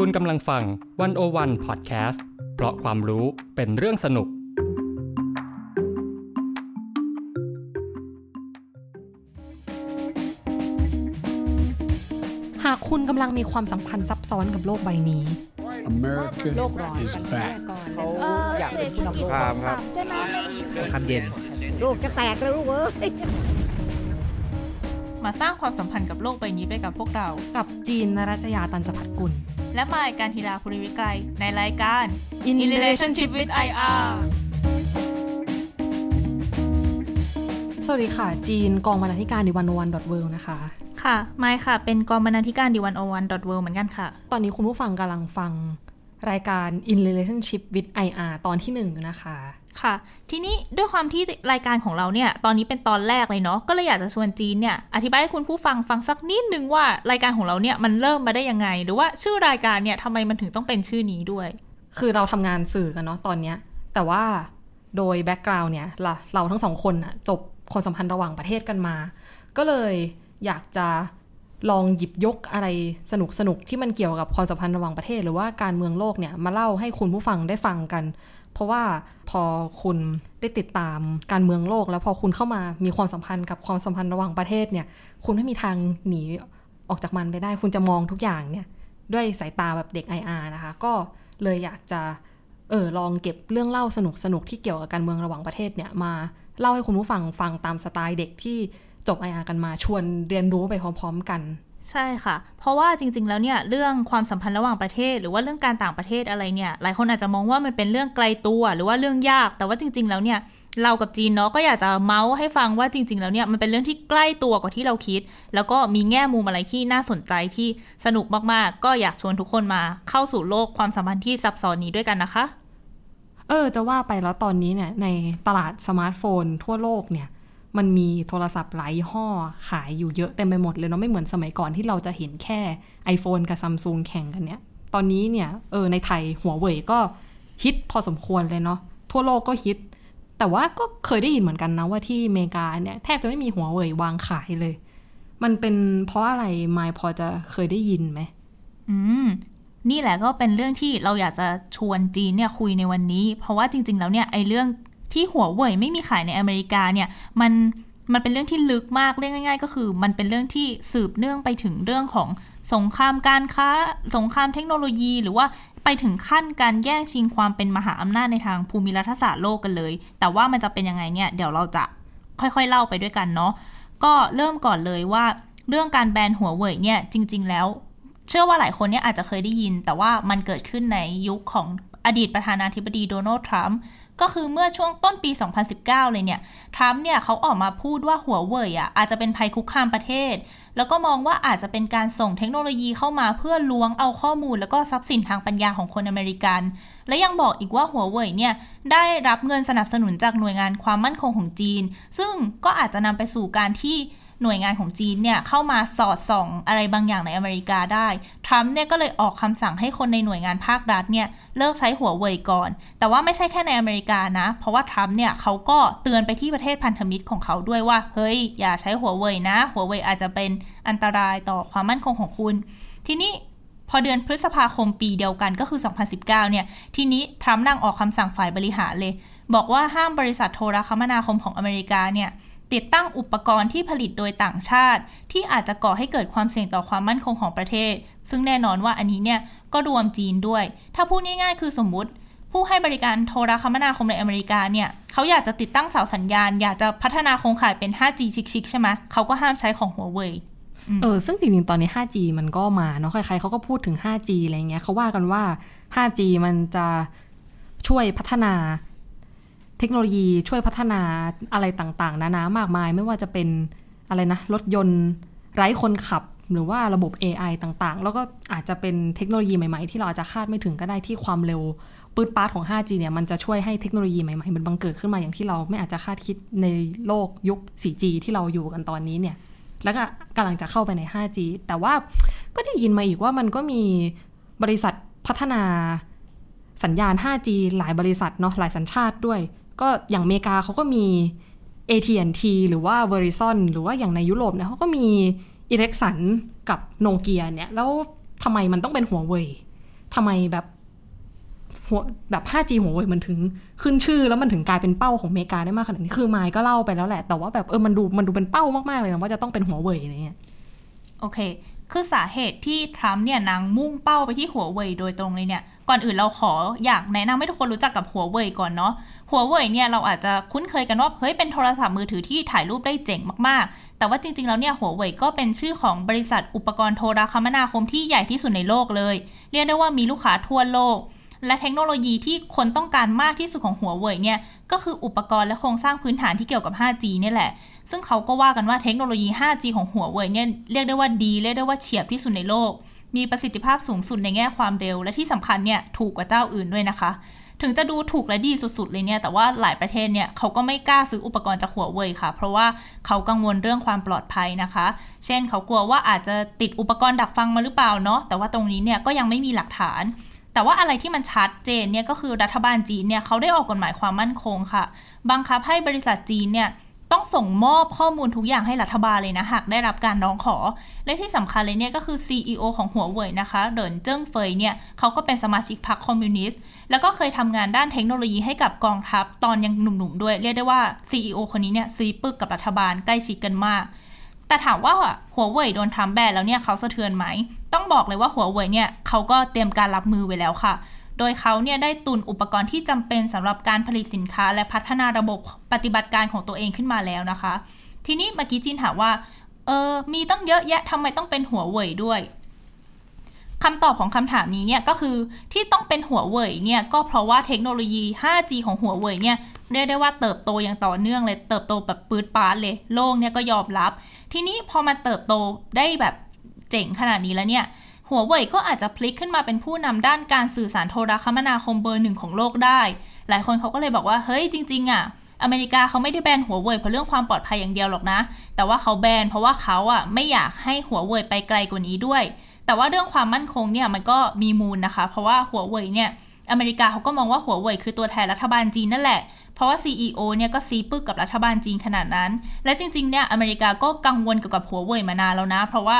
คุณกำลังฟังวันโอวันพอดแคสต์เพราะความรู้เป็นเรื่องสนุก หากคุณกำลังมีความสัมพันธ์ซับซ้อนกับโลกใบนี้ America โลกร้อน is กัน back. เขาเอออยากเป็นผู้นำโลกครับครับใช่ไหมคำเย็นลูกจะแตกแล้วลูกเอ้ยมาสร้างความสัมพันธ์กับโลกใบนี้ไปกับพวกเรา กับจีนนรัชยาตันจพัฒกุล และมายการทีลาภูริวิไกรในรายการ In In Relationship with IR สวัสดีค่ะ จีนกองบรรณาธิการดิวันวันดอทเวนะคะ ค่ะมายค่ะ เป็นกองบรรณาธิการดีวันโอวันดอทเวเหมือนกันค่ะ ตอนนี้คุณผู้ฟังกำลังฟังรายการ In Relationship with IR ตอนที่หนึ่งอยู่นะคะ ค่ะ ทีนี้ด้วยความที่รายการของเราเนี่ย ตอนนี้เป็นตอนแรกเลยเนาะก็เลยอยากจะชวนจีนเนี่ย อธิบายให้คุณผู้ฟังฟังสักนิดนึงว่ารายการของเราเนี่ยมันเริ่มมาได้ยังไง หรือว่าชื่อรายการเนี่ยทำไมมันถึงต้องเป็นชื่อนี้ด้วย คือเราทำงานสื่อกันเนาะตอนเนี้ย แต่ว่าโดยแบ็กกราวน์เนี่ยเราเราทั้งสองคนอะจบความสัมพันธ์ระหว่างประเทศกันมา ก็เลยอยากจะลองหยิบยกอะไรสนุกสนุกที่มันเกี่ยวกับความสัมพันธ์ระหว่างประเทศ หรือว่าการเมืองโลกเนี่ยมาเล่าให้คุณผู้ฟังได้ฟังกัน เพราะว่าพอคุณได้ติดตามการเมืองโลก แล้วพอคุณเข้ามามีความสัมพันธ์กับความสัมพันธ์ระหว่างประเทศเนี่ย คุณไม่มีทางหนีออกจากมันไปได้ คุณจะมองทุกอย่างเนี่ย ด้วยสายตาแบบเด็ก IR นะคะ ก็เลยอยากจะเออลองเก็บเรื่องเล่าสนุกสนุกที่เกี่ยวกับการเมืองระหว่างประเทศเนี่ยมาเล่าให้คุณผู้ฟังฟังตามสไตล์เด็กที่จบ IR กันมาชวนเรียนรู้ไปพร้อม ๆ กัน ใช่ค่ะ เพราะว่าจริง ๆ แล้วเนี่ยเรื่องความสัมพันธ์ระหว่างประเทศ หรือว่าเรื่องการต่างประเทศอะไรเนี่ย หลายคนอาจจะมองว่ามันเป็นเรื่องไกลตัว หรือว่าเรื่องยาก แต่ว่าจริง ๆ แล้วเนี่ยเรากับจีนเนาะก็อยากจะเมาท์ให้ฟังว่าจริง ๆ แล้วเนี่ยมันเป็นเรื่องที่ใกล้ตัวกว่าที่เราคิด แล้วก็มีแง่มุมอะไรที่น่าสนใจที่สนุกมากๆ ก็อยากชวนทุกคนมาเข้าสู่โลกความสัมพันธ์ที่ซับซ้อนนี้ด้วยกันนะคะ เออ จะว่าไปแล้วตอนนี้เนี่ยในตลาดสมาร์ทโฟนทั่วโลกเนี่ย มันมีโทรศัพท์หลายยี่ห้อขายอยู่เยอะเต็มไปหมดเลยเนาะไม่เหมือนสมัยก่อนที่เราจะเห็นแค่ iPhone กับซัมซุงแข่งกันเนี่ย ตอนนี้เนี่ยเออในไทยหัวเว่ยก็ฮิตพอสมควรเลยเนาะทั่วโลกก็ฮิต แต่ว่าก็เคยได้ยินเหมือนกันนะว่าที่อเมริกาเนี่ยแทบจะไม่มีหัวเว่ยวางขายเลย มันเป็นเพราะอะไรไมายพอจะเคยได้ยินไหมอืมนี่แหละก็เป็นเรื่องที่เราอยากจะชวนจีนเนี่ยคุยในวันนี้ เพราะว่าจริง ๆ แล้วเนี่ยไอ้เรื่อง ที่หัวเว่ยไม่มีขายในอเมริกาเนี่ยมันมันเป็นเรื่องที่ลึกมากเรียกง่าย ๆ ก็คือ มันเป็นเรื่องที่สืบเนื่องไปถึงเรื่องของสงครามการค้า สงครามเทคโนโลยี หรือว่าไปถึงขั้นการแย่งชิงความเป็นมหาอำนาจในทางภูมิรัฐศาสตร์โลกกันเลย แต่ว่ามันจะเป็นยังไงเนี่ยเดี๋ยวเราจะค่อยๆเล่าไปด้วยกันเนาะก็เริ่มก่อนเลยว่าเรื่องการแบนหัวเว่ยเนี่ยจริง ๆ แล้ว เชื่อว่าหลายคนเนี่ยอาจจะเคยได้ยิน แต่ว่ามันเกิดขึ้นในยุคของอดีตประธานาธิบดีโดนัลด์ทรัมป์ ก็คือเมื่อช่วงต้นปี 2019 เลยเนี่ย ทรัมป์เนี่ยเขาออกมาพูดว่าหัวเว่ยอะอาจจะเป็นภัยคุกคามประเทศ แล้วก็มองว่าอาจจะเป็นการส่งเทคโนโลยีเข้ามาเพื่อล้วงเอาข้อมูล แล้วก็ทรัพย์สินทางปัญญาของคนอเมริกัน และยังบอกอีกว่าหัวเว่ยเนี่ยได้รับเงินสนับสนุนจากหน่วยงานความมั่นคงของจีน ซึ่งก็อาจจะนำไปสู่การที่ หน่วยงานของจีนเนี่ยเข้ามาสอดส่องอะไรบางอย่างในอเมริกาได้ ทรัมป์เนี่ยก็เลยออกคำสั่งให้คนในหน่วยงานภาครัฐเนี่ยเลิกใช้หัวเว่ยก่อน แต่ว่าไม่ใช่แค่ในอเมริกานะ เพราะว่าทรัมป์เนี่ยเขาก็เตือนไปที่ประเทศพันธมิตรของเขาด้วยว่า เฮ้ย อย่าใช้หัวเว่ยนะ หัวเว่ยอาจจะเป็นอันตรายต่อความมั่นคงของคุณ ทีนี้พอเดือนพฤษภาคมปีเดียวกันก็คือ 2019 เนี่ย ทีนี้ทรัมป์นั่งออกคำสั่งฝ่ายบริหารเลย บอกว่าห้ามบริษัทโทรคมนาคมของอเมริกาเนี่ย ติดตั้งอุปกรณ์ที่ผลิตโดยต่างชาติ ที่อาจจะก่อให้เกิดความเสี่ยงต่อความมั่นคงของประเทศ ซึ่งแน่นอนว่าอันนี้เนี่ยก็รวมจีนด้วย ถ้าพูดง่ายๆ คือสมมติ ผู้ให้บริการโทรคมนาคมในอเมริกาเนี่ยเขาอยากจะติดตั้งเสาสัญญาณ อยากจะพัฒนาโครงข่ายเป็น 5G ชิคๆใช่ไหมเขาก็ห้ามใช้ของหัวเว่ยเออซึ่งจริงๆ ตอนนี้ 5G มันก็มาเนาะใครๆเขาก็พูดถึง 5G อะไรเงี้ยเขาว่ากันว่า 5G มันจะช่วยพัฒนา ทคโนโลยีช่วยพัฒนาอะไรต่างๆ นานามากมาย ไม่ว่าจะเป็นอะไรนะรถยนต์ไร้คนขับหรือว่าระบบ AI ต่างๆ แล้วก็อาจจะเป็นเทคโนโลยีใหม่ๆ ที่เราอาจจะคาดไม่ถึงก็ได้ที่ความเร็วปืดปาร์ตของ 5G เนี่ย มันจะช่วยให้เทคโนโลยีใหม่ๆ มันบังเกิดขึ้นมาอย่างที่เราไม่อาจจะคาดคิดในโลกยุค 4G ที่เราอยู่กันตอนนี้เนี่ย แล้วก็กำลังจะเข้าไปใน 5G แต่ว่าก็ได้ยินมาอีกว่ามันก็มีบริษัทพัฒนาสัญญาณ 5G หลายบริษัทเนาะหลายสัญชาติด้วย ก็อย่างอเมริกาเขาก็มี AT&T หรือว่า Verizon หรือว่าอย่างในยุโรปเนี่ยเขาก็มี e r e c s o n กับโนเกียเนี่ย แล้วทำไมมันต้องเป็นหัวเว่ยทำไมแบบหัวแบบ 5G หัวเว่ยมันถึงขึ้นชื่อแล้วมันถึงกลายเป็นเป้าของอเมริกาได้มากขนาดนี้คือไมค์ก็เล่าไปแล้วแหละ แต่ว่าแบบเออมันดูมันดูเป็นเป้ามาก ๆ เลยนะว่าจะต้องเป็นหัวเว่ยอะไรเงี้ยโอเค คือสาเหตุที่ทรัมป์เนี่ยนางมุ่งเป้าไปที่หัวเว่ยโดยตรงเลยเนี่ย ก่อนอื่นเราขออยากแนะนำให้ทุกคนรู้จักกับหัวเว่ยก่อนเนาะหัวเว่ยเนี่ยเราอาจจะคุ้นเคยกันว่าเฮ้ยเป็นโทรศัพท์มือถือที่ถ่ายรูปได้เจ๋งมากๆ แต่ว่าจริงๆแล้วเนี่ยหัวเว่ยก็เป็นชื่อของบริษัทอุปกรณ์โทรคมนาคมที่ใหญ่ที่สุดในโลกเลย เรียกได้ว่ามีลูกค้าทั่วโลก และเทคโนโลยีที่คนต้องการมากที่สุดของหัวเว่ยเนี่ยก็คืออุปกรณ์และโครงสร้างพื้นฐานที่เกี่ยวกับ 5G เนี่ยแหละ ซึ่งเขาก็ว่ากันว่าเทคโนโลยี 5G ของหัวเว่ยเนี่ยเรียกได้ว่าดีเรียกได้ว่าเฉียบที่สุดในโลก มีประสิทธิภาพสูงสุดในแง่ความเร็ว และที่สำคัญเนี่ยถูกกว่าเจ้าอื่นด้วยนะคะ ถึงจะดูถูกและดีสุดๆเลยเนี่ยแต่ว่าหลายประเทศเนี่ยเขาก็ไม่กล้าซื้ออุปกรณ์จากหัวเว่ยค่ะ เพราะว่าเขากังวลเรื่องความปลอดภัยนะคะ เช่นเขากลัวว่าอาจจะติดอุปกรณ์ดักฟังมาหรือเปล่าเนาะแต่ว่าตรงนี้เนี่ยก็ยังไม่มีหลักฐานแต่ว่าอะไรที่มันชัดเจนเนี่ยก็คือรัฐบาลจีนเนี่ยเขาได้ออกกฎหมายความมั่นคงค่ะ บังคับให้บริษัทจีนเนี่ย ต้องส่งมอบข้อมูลทุกอย่างให้รัฐบาลเลยนะ หากได้รับการร้องขอ และที่สำคัญเลยเนี่ยก็คือ CEO ของหัวเว่ยนะคะเดินเจิ้งเฟยเนี่ยเขาก็เป็นสมาชิกพรรคคอมมิวนิสต์ แล้วก็เคยทำงานด้านเทคโนโลยีให้กับกองทัพตอนยังหนุ่มๆด้วย เรียกได้ว่า CEO คนนี้เนี่ยซีปึกกับรัฐบาลใกล้ชิดกันมาก แต่ถามว่าหัวเว่ยโดนทำแบนแล้วเนี่ยเขาสะเทือนไหม ต้องบอกเลยว่าหัวเว่ยเนี่ยเขาก็เตรียมการรับมือไว้แล้วค่ะ โดยเขาเนี่ยได้ตุนอุปกรณ์ที่จำเป็นสำหรับการผลิตสินค้า และพัฒนาระบบปฏิบัติการของตัวเองขึ้นมาแล้วนะคะ ทีนี้เมื่อกี้จินถามว่าเออมีตั้งเยอะแยะทำไมต้องเป็นหัวเว่ยด้วยคำตอบของคำถามนี้เนี่ยก็คือที่ต้องเป็นหัวเว่ยเนี่ยก็เพราะว่าเทคโนโลยี 5G ของหัวเว่ยเนี่ยเรียกได้ว่าเติบโตอย่างต่อเนื่องเลยเติบโตแบบปืดปาดเลยโลกเนี่ยก็ยอมรับ ทีนี้พอมันเติบโตได้แบบเจ๋งขนาดนี้แล้วเนี่ย หัวเว่ยก็อาจจะพลิกขึ้นมาเป็นผู้นำด้านการสื่อสารโทรคมนาคมเบอร์หนึ่งของโลกได้ หลายคนเขาก็เลยบอกว่าเฮ้ยจริง ๆอะอเมริกาเขาไม่ได้แบนหัวเว่ยเพราะเรื่องความปลอดภัยอย่างเดียวหรอกนะ แต่ว่าเขาแบนเพราะว่าเขาอะไม่อยากให้หัวเว่ยไปไกลกว่านี้ด้วย แต่ว่าเรื่องความมั่นคงเนี่ยมันก็มีมูลนะคะ เพราะว่าหัวเว่ยเนี่ยอเมริกาเขาก็มองว่าหัวเว่ยคือตัวแทนรัฐบาลจีนนั่นแหละ เพราะว่า CEO เนี่ยก็ซีปึกกับรัฐบาลจีนขนาดนั้น และจริงๆเนี่ยอเมริกาก็กังวลเกี่ยวกับหัวเว่ยมานานแล้วนะ เพราะว่า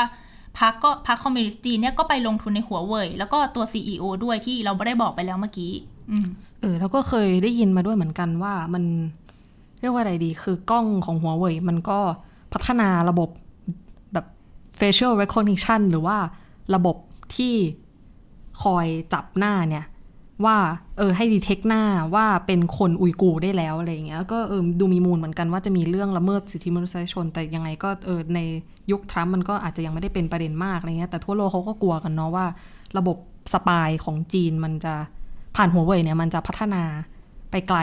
พรรคก็พรรคคอมมิวนิสต์จีนเนี่ยก็ไปลงทุนในหัวเว่ยแล้วก็ตัว CEO ด้วยที่เราไม่ได้บอกไปแล้วเมื่อกี้อืเออแล้วก็เคยได้ยินมาด้วยเหมือนกันว่ามันเรียกว่าอะไรดี คือกล้องของหัวเว่ยมันก็พัฒนาระบบแบบ facial recognition หรือว่าระบบที่คอยจับหน้าเนี่ย ว่าเออให้ดีเทคหน้าว่าเป็นคนอุยกูได้แล้วอะไรอย่างเงี้ยก็เออดูมีมูลเหมือนกันว่าจะมีเรื่องละเมิดสิทธิมนุษยชน แต่ยังไงก็เออในยุคทรัมป์มันก็อาจจะยังไม่ได้เป็นประเด็นมากอะไรเงี้ยแต่ทั่วโลกเขาก็กลัวกันเนาะว่า ระบบสปายของจีนมันจะผ่านหัวเว่ยเนี่ยมันจะพัฒนาไปไกล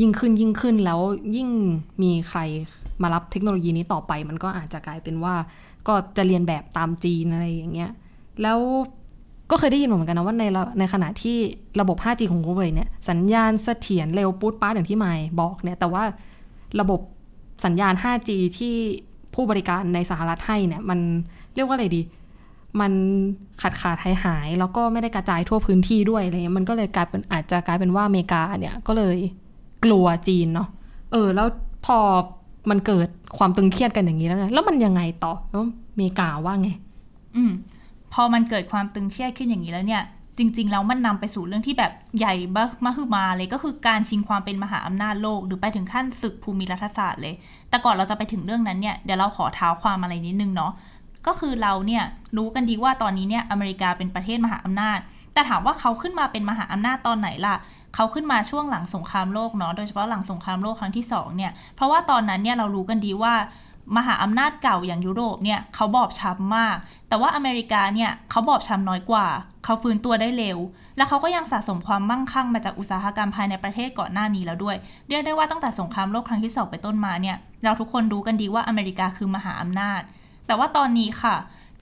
ยิ่งขึ้นยิ่งขึ้นแล้วยิ่งมีใครมารับเทคโนโลยีนี้ต่อไป มันก็อาจจะกลายเป็นว่าก็จะเรียนแบบตามจีนอะไรอย่างเงี้ยแล้ว ก็เคยได้ยินเหมือนกันนะว่าในในขณะที่ระบบ 5G ของ Huawei เนี่ยสัญญาณเสถียรเร็วปุ๊ดป้าอย่างที่ไมค์บอกเนี่ยแต่ว่าระบบสัญญาณ 5G ที่ผู้บริการในสหรัฐให้เนี่ยมันเรียกว่าอะไรดี มันขาดขาดหายหายแล้วก็ไม่ได้กระจายทั่วพื้นที่ด้วยอะไรเงี้ยมันก็เลยกลายเป็นอาจจะกลายเป็นว่าอเมริกาเนี่ยก็เลยกลัวจีนเนาะเออ แล้วพอมันเกิดความตึงเครียดกันอย่างนี้แล้วไงแล้วมันยังไงต่อแล้วอเมริกาว่าไง อืม พอมันเกิดความตึงเครียดขึ้นอย่างนี้แล้วเนี่ย จริง ๆ แล้วมันนำไปสู่เรื่องที่แบบใหญ่บมหึมาเลยก็คือการชิงความเป็นมหาอำนาจโลก หรือไปถึงขั้นศึกภูมิรัฐศาสตร์เลย แต่ก่อนเราจะไปถึงเรื่องนั้นเนี่ยเดี๋ยวเราขอเท้าความอะไรนิดนึงเนาะก็คือเราเนี่ยรู้กันดีว่าตอนนี้เนี่ยอเมริกาเป็นประเทศมหาอำนาจ แต่ถามว่าเขาขึ้นมาเป็นมหาอำนาจตอนไหนล่ะเขาขึ้นมาช่วงหลังสงครามโลกเนาะโดยเฉพาะหลังสงครามโลกครั้งที่สองเนี่ยเพราะว่าตอนนั้นเนี่ยเรารู้กันดีว่า มหาอำนาจเก่าอย่างยุโรปเนี่ยเขาบอบช้ำมาก แต่ว่าอเมริกาเนี่ยเขาบอบช้ำน้อยกว่า เขาฟื้นตัวได้เร็ว และเขาก็ยังสะสมความมั่งคั่งมาจากอุตสาหกรรมภายในประเทศก่อนหน้านี้แล้วด้วย เรียกได้ว่าตั้งแต่สงครามโลกครั้งที่สองไปต้นมาเนี่ยเราทุกคนรู้กันดีว่าอเมริกาคือมหาอำนาจ แต่ว่าตอนนี้ค่ะ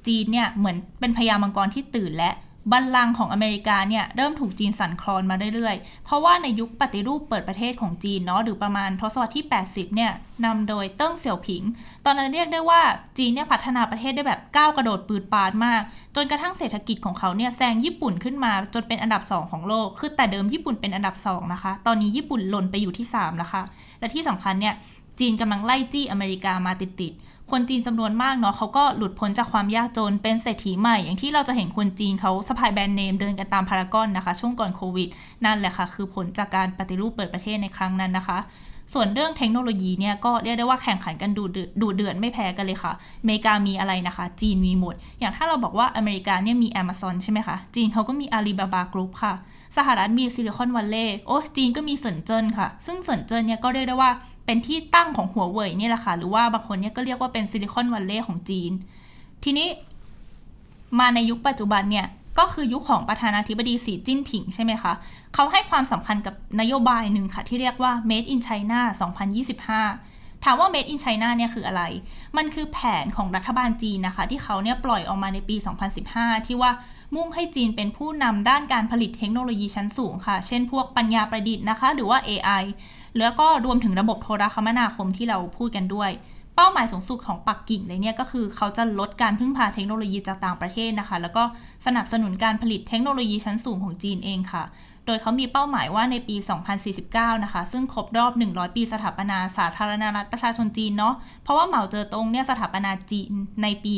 จีนเนี่ยเหมือนเป็นพญามังกรที่ตื่นและ บัลลังก์ของอเมริกาเนี่ยเริ่มถูกจีนสั่นคลอนมาเรื่อยๆ เพราะว่าในยุคปฏิรูปเปิดประเทศของจีนเนาะหรือประมาณทศวรรษที่ 80 เนี่ยนำโดยเติ้งเสี่ยวผิง ตอนนั้นเรียกได้ว่าจีนเนี่ยพัฒนาประเทศได้แบบก้าวกระโดดปืดปาดมาก จนกระทั่งเศรษฐกิจของเขาเนี่ยแซงญี่ปุ่นขึ้นมาจนเป็นอันดับ 2 ของโลก คือแต่เดิมญี่ปุ่นเป็นอันดับ 2 นะคะ ตอนนี้ญี่ปุ่นหล่นไปอยู่ที่3แล้วค่ะและที่สำคัญเนี่ยจีนกำลังไล่จี้อเมริกามาติดๆ คนจีนจำนวนมากเนาะเขาก็หลุดพ้นจากความยากจนเป็นเศรษฐีใหม่ อย่างที่เราจะเห็นคนจีนเขาสะพายแบรนด์เนมเดินกันตามพารากอนนะคะ ช่วงก่อนโควิด นั่นแหละค่ะ คือผลจากการปฏิรูปเปิดประเทศในครั้งนั้นนะคะ ส่วนเรื่องเทคโนโลยีเนี่ยก็เรียกได้ว่าแข่งขันกันดุดุเดือดไม่แพ้กันเลยค่ะอเมริกามีอะไรนะคะ จีนมีหมด อย่างถ้าเราบอกว่าอเมริกาเนี่ยมี Amazon ใช่ไหมคะจีนเขาก็มี Alibaba Group ค่ะสหรัฐมีซิลิคอนวัลเลย์โอ้จีนก็มีเซินเจิ้นค่ะ ซึ่งเซินเจิ้นเนี่ยก็เรียกได้ว่า เป็นที่ตั้งของหัวเว่ยนี่แหละค่ะ หรือว่าบางคนเนี่ยก็เรียกว่าเป็นซิลิคอนวัลเลย์ของจีน ทีนี้มาในยุคปัจจุบันเนี่ย ก็คือยุคของประธานาธิบดีสีจิ้นผิงใช่ไหมคะเขาให้ความสำคัญกับนโยบายหนึ่งค่ะ ที่เรียกว่า Made in China 2025 ถามว่า Made in China เนี่ยคืออะไร มันคือแผนของรัฐบาลจีนนะคะ ที่เขาเนี่ยปล่อยออกมาในปี 2015 ที่ว่ามุ่งให้จีนเป็นผู้นำด้านการผลิตเทคโนโลยีชั้นสูงค่ะ เช่นพวกปัญญาประดิษฐ์นะคะ หรือว่า AI แล้วก็รวมถึงระบบโทรคมนาคมที่เราพูดกันด้วย เป้าหมายสูงสุดของปักกิ่งเลยเนี่ยก็คือเขาจะลดการพึ่งพาเทคโนโลยีจากต่างประเทศนะคะ แล้วก็สนับสนุนการผลิตเทคโนโลยีชั้นสูงของจีนเองค่ะ โดยเขามีเป้าหมายว่าในปี 2049 นะคะ ซึ่งครบรอบ 100 ปีสถาปนาสาธารณรัฐประชาชนจีนเนาะ เพราะว่าเหมาเจ๋อตงเนี่ยสถาปนาจีนในปี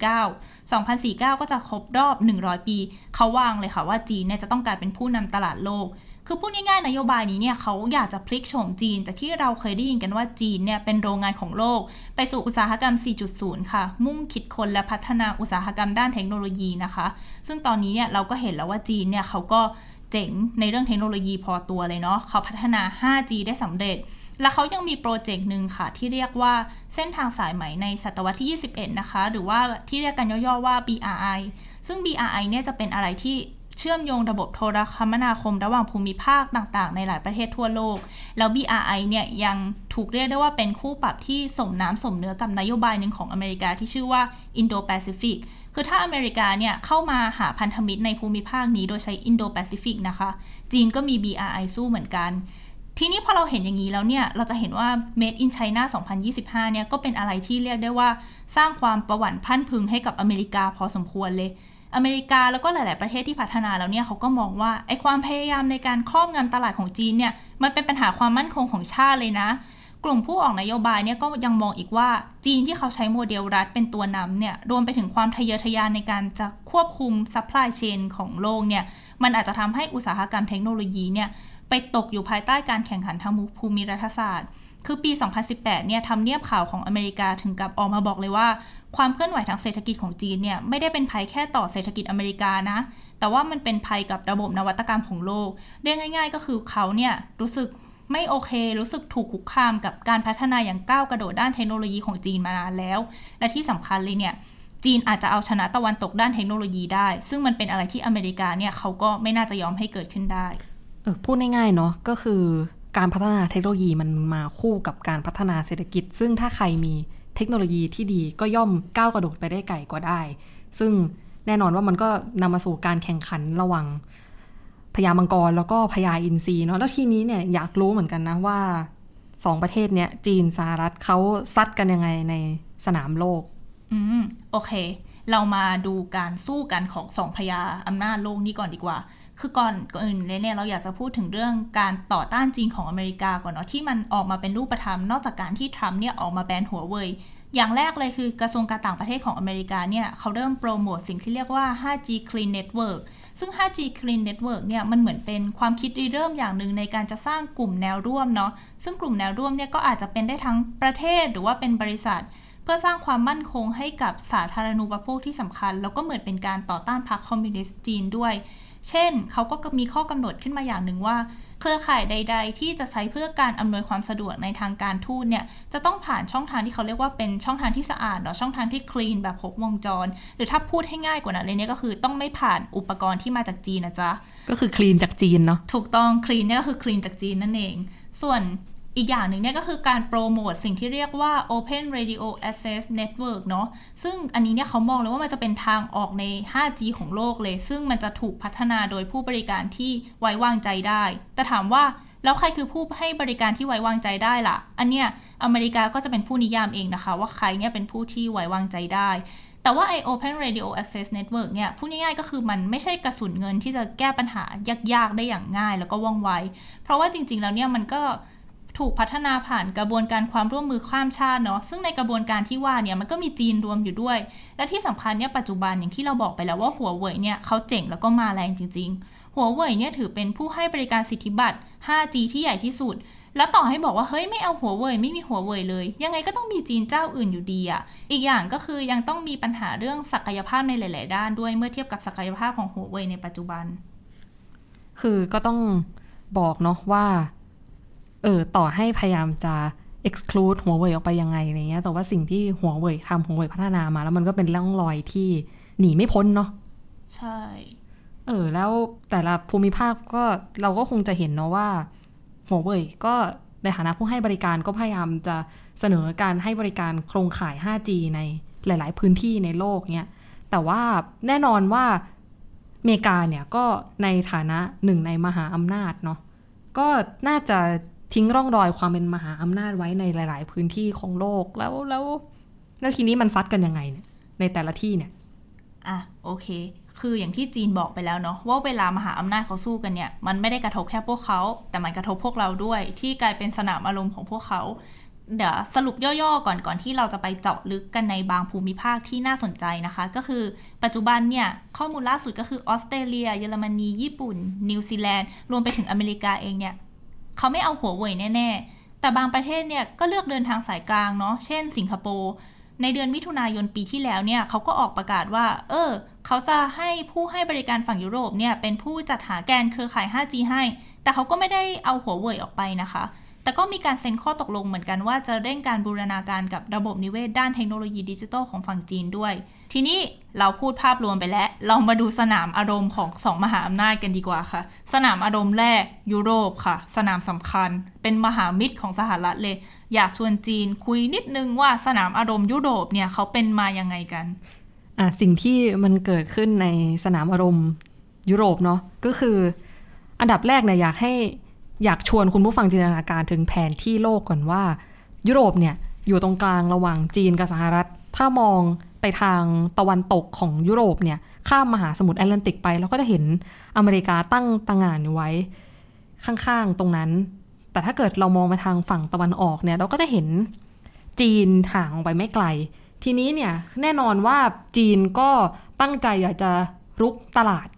1949 2049 ก็จะครบรอบ 100 ปี เขาวางเลยค่ะว่าจีนเนี่ยจะต้องกลายเป็นผู้นำตลาดโลก คือพูดง่ายๆนโยบายนี้เนี่ยเขาอยากจะพลิกโฉมจีน จากที่เราเคยได้ยินกันว่าจีนเนี่ยเป็นโรงงานของโลก ไปสู่อุตสาหกรรม 4.0 ค่ะ มุ่งคิดคนและพัฒนาอุตสาหกรรมด้านเทคโนโลยีนะคะ ซึ่งตอนนี้เนี่ยเราก็เห็นแล้วว่าจีนเนี่ยเขาก็เจ๋งในเรื่องเทคโนโลยีพอตัวเลยเนาะเขาพัฒนา 5G ได้สำเร็จ และเขายังมีโปรเจกต์หนึ่งค่ะ ที่เรียกว่าเส้นทางสายไหมในศตวรรษที่ 21 นะคะ หรือว่าที่เรียกกันย่อๆว่า BRI ซึ่ง BRI เนี่ยจะเป็นอะไรที่ เชื่อมโยงระบบโทรคมนาคมระหว่างภูมิภาคต่างๆ ในหลายประเทศทั่วโลก แล้ว BRI เนี่ยยังถูกเรียกได้ว่าเป็นคู่ปรับที่สมน้ำสมเนื้อกับนโยบายหนึ่งของอเมริกาที่ชื่อว่า Indo-Pacific คือถ้าอเมริกาเนี่ยเข้ามาหาพันธมิตรในภูมิภาคนี้โดยใช้ Indo-Pacific นะคะ จีนก็มี BRI สู้เหมือนกัน ทีนี้พอเราเห็นอย่างนี้แล้วเนี่ย เราจะเห็นว่า Made in China 2025 เนี่ยก็เป็นอะไรที่เรียกได้ว่า สร้างความประหวั่นพันพึงให้กับอเมริกาพอสมควรเลย อเมริกาแล้วก็หลาย ๆ ประเทศที่พัฒนาแล้วเนี่ยเขาก็มองว่าไอ้ความพยายามในการครอบงำตลาดของจีนเนี่ยมันเป็นปัญหาความมั่นคงของชาติเลยนะ กลุ่มผู้ออกนโยบายเนี่ยก็ยังมองอีกว่าจีนที่เขาใช้โมเดลรัฐเป็นตัวนำเนี่ยรวมไปถึงความทะเยอทะยานในการจะควบคุม supply chain ของโลกเนี่ยมันอาจจะทำให้อุตสาหกรรมเทคโนโลยีเนี่ยไปตกอยู่ภายใต้การแข่งขันทางภูมิรัฐศาสตร์คือปี 2018 เนี่ยทำเนียบขาวของอเมริกาถึงกับออกมาบอกเลยว่า ความเคลื่อนไหวทางเศรษฐกิจของจีนเนี่ยไม่ได้เป็นภัยแค่ต่อเศรษฐกิจอเมริกานะ แต่ว่ามันเป็นภัยกับระบบนวัตกรรมของโลกเรียกง่าย ๆ ก็คือเขาเนี่ยรู้สึกไม่โอเค รู้สึกถูกคุกคามกับการพัฒนาอย่างก้าวกระโดดด้านเทคโนโลยีของจีนมานานแล้ว และที่สำคัญเลยเนี่ยจีนอาจจะเอาชนะตะวันตกด้านเทคโนโลยีได้ ซึ่งมันเป็นอะไรที่อเมริกาเนี่ยเขาก็ไม่น่าจะยอมให้เกิดขึ้นได้เออพูดง่ายๆเนาะก็คือการพัฒนาเทคโนโลยีมันมาคู่กับการพัฒนาเศรษฐกิจ ซึ่งถ้าใครมี เทคโนโลยีที่ดีก็ย่อมก้าวกระโดดไปได้ไกลกว่าได้ ซึ่งแน่นอนว่ามันก็นำมาสู่การแข่งขันระหว่างพญามังกรแล้วก็พญาอินทรีเนาะแล้วทีนี้เนี่ยอยากรู้เหมือนกันนะว่าสองประเทศเนี้ยจีนสหรัฐเขาซัดกันยังไงในสนามโลก อืม โอเค เรามาดูการสู้กันของสองพญาอำนาจโลกนี้ก่อนดีกว่า คือก่อนก่อนอื่นเลยเนี่ยเราอยากจะพูดถึงเรื่องการต่อต้านจีนของอเมริกาก่อนเนาะที่มันออกมาเป็นรูปธรรมนอกจากการที่ทรัมป์เนี่ยออกมาแบนหัวเว่ยอย่างแรกเลยคือกระทรวงการต่างประเทศของอเมริกาเนี่ยเขาเริ่มโปรโมทสิ่งที่เรียกว่า 5G Clean Network ซึ่ง 5G Clean Network เนี่ยมันเหมือนเป็นความคิดริเริ่มอย่างหนึ่งในการจะสร้างกลุ่มแนวร่วมเนาะซึ่งกลุ่มแนวร่วมเนี่ยก็อาจจะเป็นได้ทั้งประเทศหรือว่าเป็นบริษัท เพื่อสร้างความมั่นคงให้กับสาธารณูปโภคที่สำคัญ แล้วก็เหมือนเป็นการต่อต้านพรรคคอมมิวนิสต์จีนด้วย เช่น เขาก็มีข้อกำหนดขึ้นมาอย่างหนึ่งว่า เครือข่ายใด ๆ ที่จะใช้เพื่อการอำนวยความสะดวกในทางการทูตเนี่ยจะต้องผ่านช่องทางที่เขาเรียกว่าเป็นช่องทางที่สะอาดหรอช่องทางที่คลีนแบบครบวงจร หรือถ้าพูดให้ง่ายกว่านั้นเลยเนี่ยก็คือต้องไม่ผ่านอุปกรณ์ที่มาจากจีนนะจ๊ะก็คือคลีนจากจีนเนาะถูกต้องคลีนเนี่ยก็คือคลีนจากจีนนั่นเอง ส่วน อีกอย่างหนึ่งเนี่ยก็คือการโปรโมทสิ่งที่เรียกว่า Open Radio Access Network เนาะซึ่งอันนี้เนี่ยเขามองเลยว่ามันจะเป็นทางออกใน 5G ของโลกเลย ซึ่งมันจะถูกพัฒนาโดยผู้บริการที่ไว้วางใจได้ แต่ถามว่าแล้วใครคือผู้ให้บริการที่ไว้วางใจได้ล่ะ อันเนี้ยอเมริกาก็จะเป็นผู้นิยามเองนะคะ ว่าใครเนี่ยเป็นผู้ที่ไว้วางใจได้ แต่ว่าไอ Open Radio Access Network เนี่ยพูดง่ายๆก็คือมันไม่ใช่กระสุนเงินที่จะแก้ปัญหายากๆได้อย่างง่ายแล้วก็ว่องไว เพราะว่าจริงๆแล้วเนี่ยมันก็ ถูกพัฒนาผ่านกระบวนการความร่วมมือข้ามชาติเนาะซึ่งในกระบวนการที่ว่าเนี่ยมันก็มีจีนรวมอยู่ด้วย และที่สำคัญเนี่ยปัจจุบันอย่างที่เราบอกไปแล้วว่าหัวเว่ยเนี่ยเขาเจ๋งแล้วก็มาแรงจริง ๆ หัวเว่ยเนี่ยถือเป็นผู้ให้บริการสิทธิบัตร 5G ที่ใหญ่ที่สุดแล้วต่อให้บอกว่าเฮ้ยไม่เอาหัวเว่ยไม่มีหัวเว่ยเลย ยังไงก็ต้องมีจีนเจ้าอื่นอยู่ดีอะ่ะอีกอย่างก็คือยังต้องมีปัญหาเรื่องศักยภาพในหลาย ๆ ด้านด้วยเมื่อเทียบกับศักยภาพของหัวเว่ยในปัจจุบัน คือก็ต้องบอกเนาะว่า เออต่อให้พยายามจะ exclude หัวเว่ยออกไปยังไงอะไรเงี้ยแต่ว่าสิ่งที่หัวเว่ยทำหัวเว่ยพัฒนามา แล้วมันก็เป็นร่องรอยที่หนีไม่พ้นเนาะใช่ เออ แล้วแต่ละภูมิภาคก็เราก็คงจะเห็นเนาะว่าหัวเว่ยก็ในฐานะผู้ให้บริการก็พยายามจะเสนอการให้บริการโครงข่าย 5G ในหลาย ๆ พื้นที่ในโลกเนี่ยแต่ว่าแน่นอนว่าอเมริกาเนี่ยก็ในฐานะหนึ่งในมหาอำนาจเนาะก็น่าจะ ทิ้งร่องรอยความเป็นมหาอำนาจไว้ในหลาย ๆ พื้นที่ของโลกแล้วแล้วแล้วทีนี้มันซัดกันยังไงเนี่ยในแต่ละที่เนี่ยอะโอเค คืออย่างที่จีนบอกไปแล้วเนาะว่าเวลามหาอำนาจเขาสู้กันเนี่ย มันไม่ได้กระทบแค่พวกเขา แต่มันกระทบพวกเราด้วย ที่กลายเป็นสนามอารมณ์ของพวกเขาเดี๋ยวสรุปย่อๆก่อนก่อนที่เราจะไปเจาะลึกกันในบางภูมิภาคที่น่าสนใจนะคะ ก็คือปัจจุบันเนี่ย ข้อมูลล่าสุดก็คือออสเตรเลีย เยอรมนี ญี่ปุ่น นิวซีแลนด์ รวมไปถึงอเมริกาเองเนี่ย เขาไม่เอาหัวเว่ยแน่ ๆ แต่บางประเทศเนี่ยก็เลือกเดินทางสายกลางเนาะ เช่น สิงคโปร์ ในเดือนมิถุนายนปีที่แล้วเนี่ยเขาก็ออกประกาศว่า เออ เขาจะให้ผู้ให้บริการฝั่งยุโรปเนี่ยเป็นผู้จัดหาแกนเครือข่าย 5G ให้ แต่เขาก็ไม่ได้เอาหัวเว่ยออกไปนะคะ แต่ก็มีการเซ็นข้อตกลงเหมือนกันว่าจะเร่งการบูรณาการกับระบบนิเวศด้านเทคโนโลยีดิจิทัลของฝั่งจีนด้วย ทีนี้เราพูดภาพรวมไปแล้ว ลองมาดูสนามอารมณ์ของสองมหาอำนาจกันดีกว่าค่ะ สนามอารมณ์แรกยุโรปค่ะ สนามสำคัญ เป็นมหามิตรของสหรัฐเลย อยากชวนจีนคุยนิดนึงว่าสนามอารมณ์ยุโรปเนี่ยเขาเป็นมายังไงกันอะสิ่งที่มันเกิดขึ้นในสนามอารมณ์ยุโรปเนาะก็คืออันดับแรกเนี่ยอยากให้ อยากชวนคุณผู้ฟังจินตนาการถึงแผนที่โลกก่อนว่า ยุโรปเนี่ยอยู่ตรงกลางระหว่างจีนกับสหรัฐ ถ้ามองไปทางตะวันตกของยุโรปเนี่ยข้ามมหาสมุทรแอตแลนติกไปเราก็จะเห็นอเมริกาตั้งตังงานอยู่ไว้ ข้างๆตรงนั้น แต่ถ้าเกิดเรามองไปทางฝั่งตะวันออกเนี่ยเราก็จะเห็นจีนห่างออกไปไม่ไกล ทีนี้เนี่ยแน่นอนว่าจีนก็ตั้งใจอยากจะรุกตลาด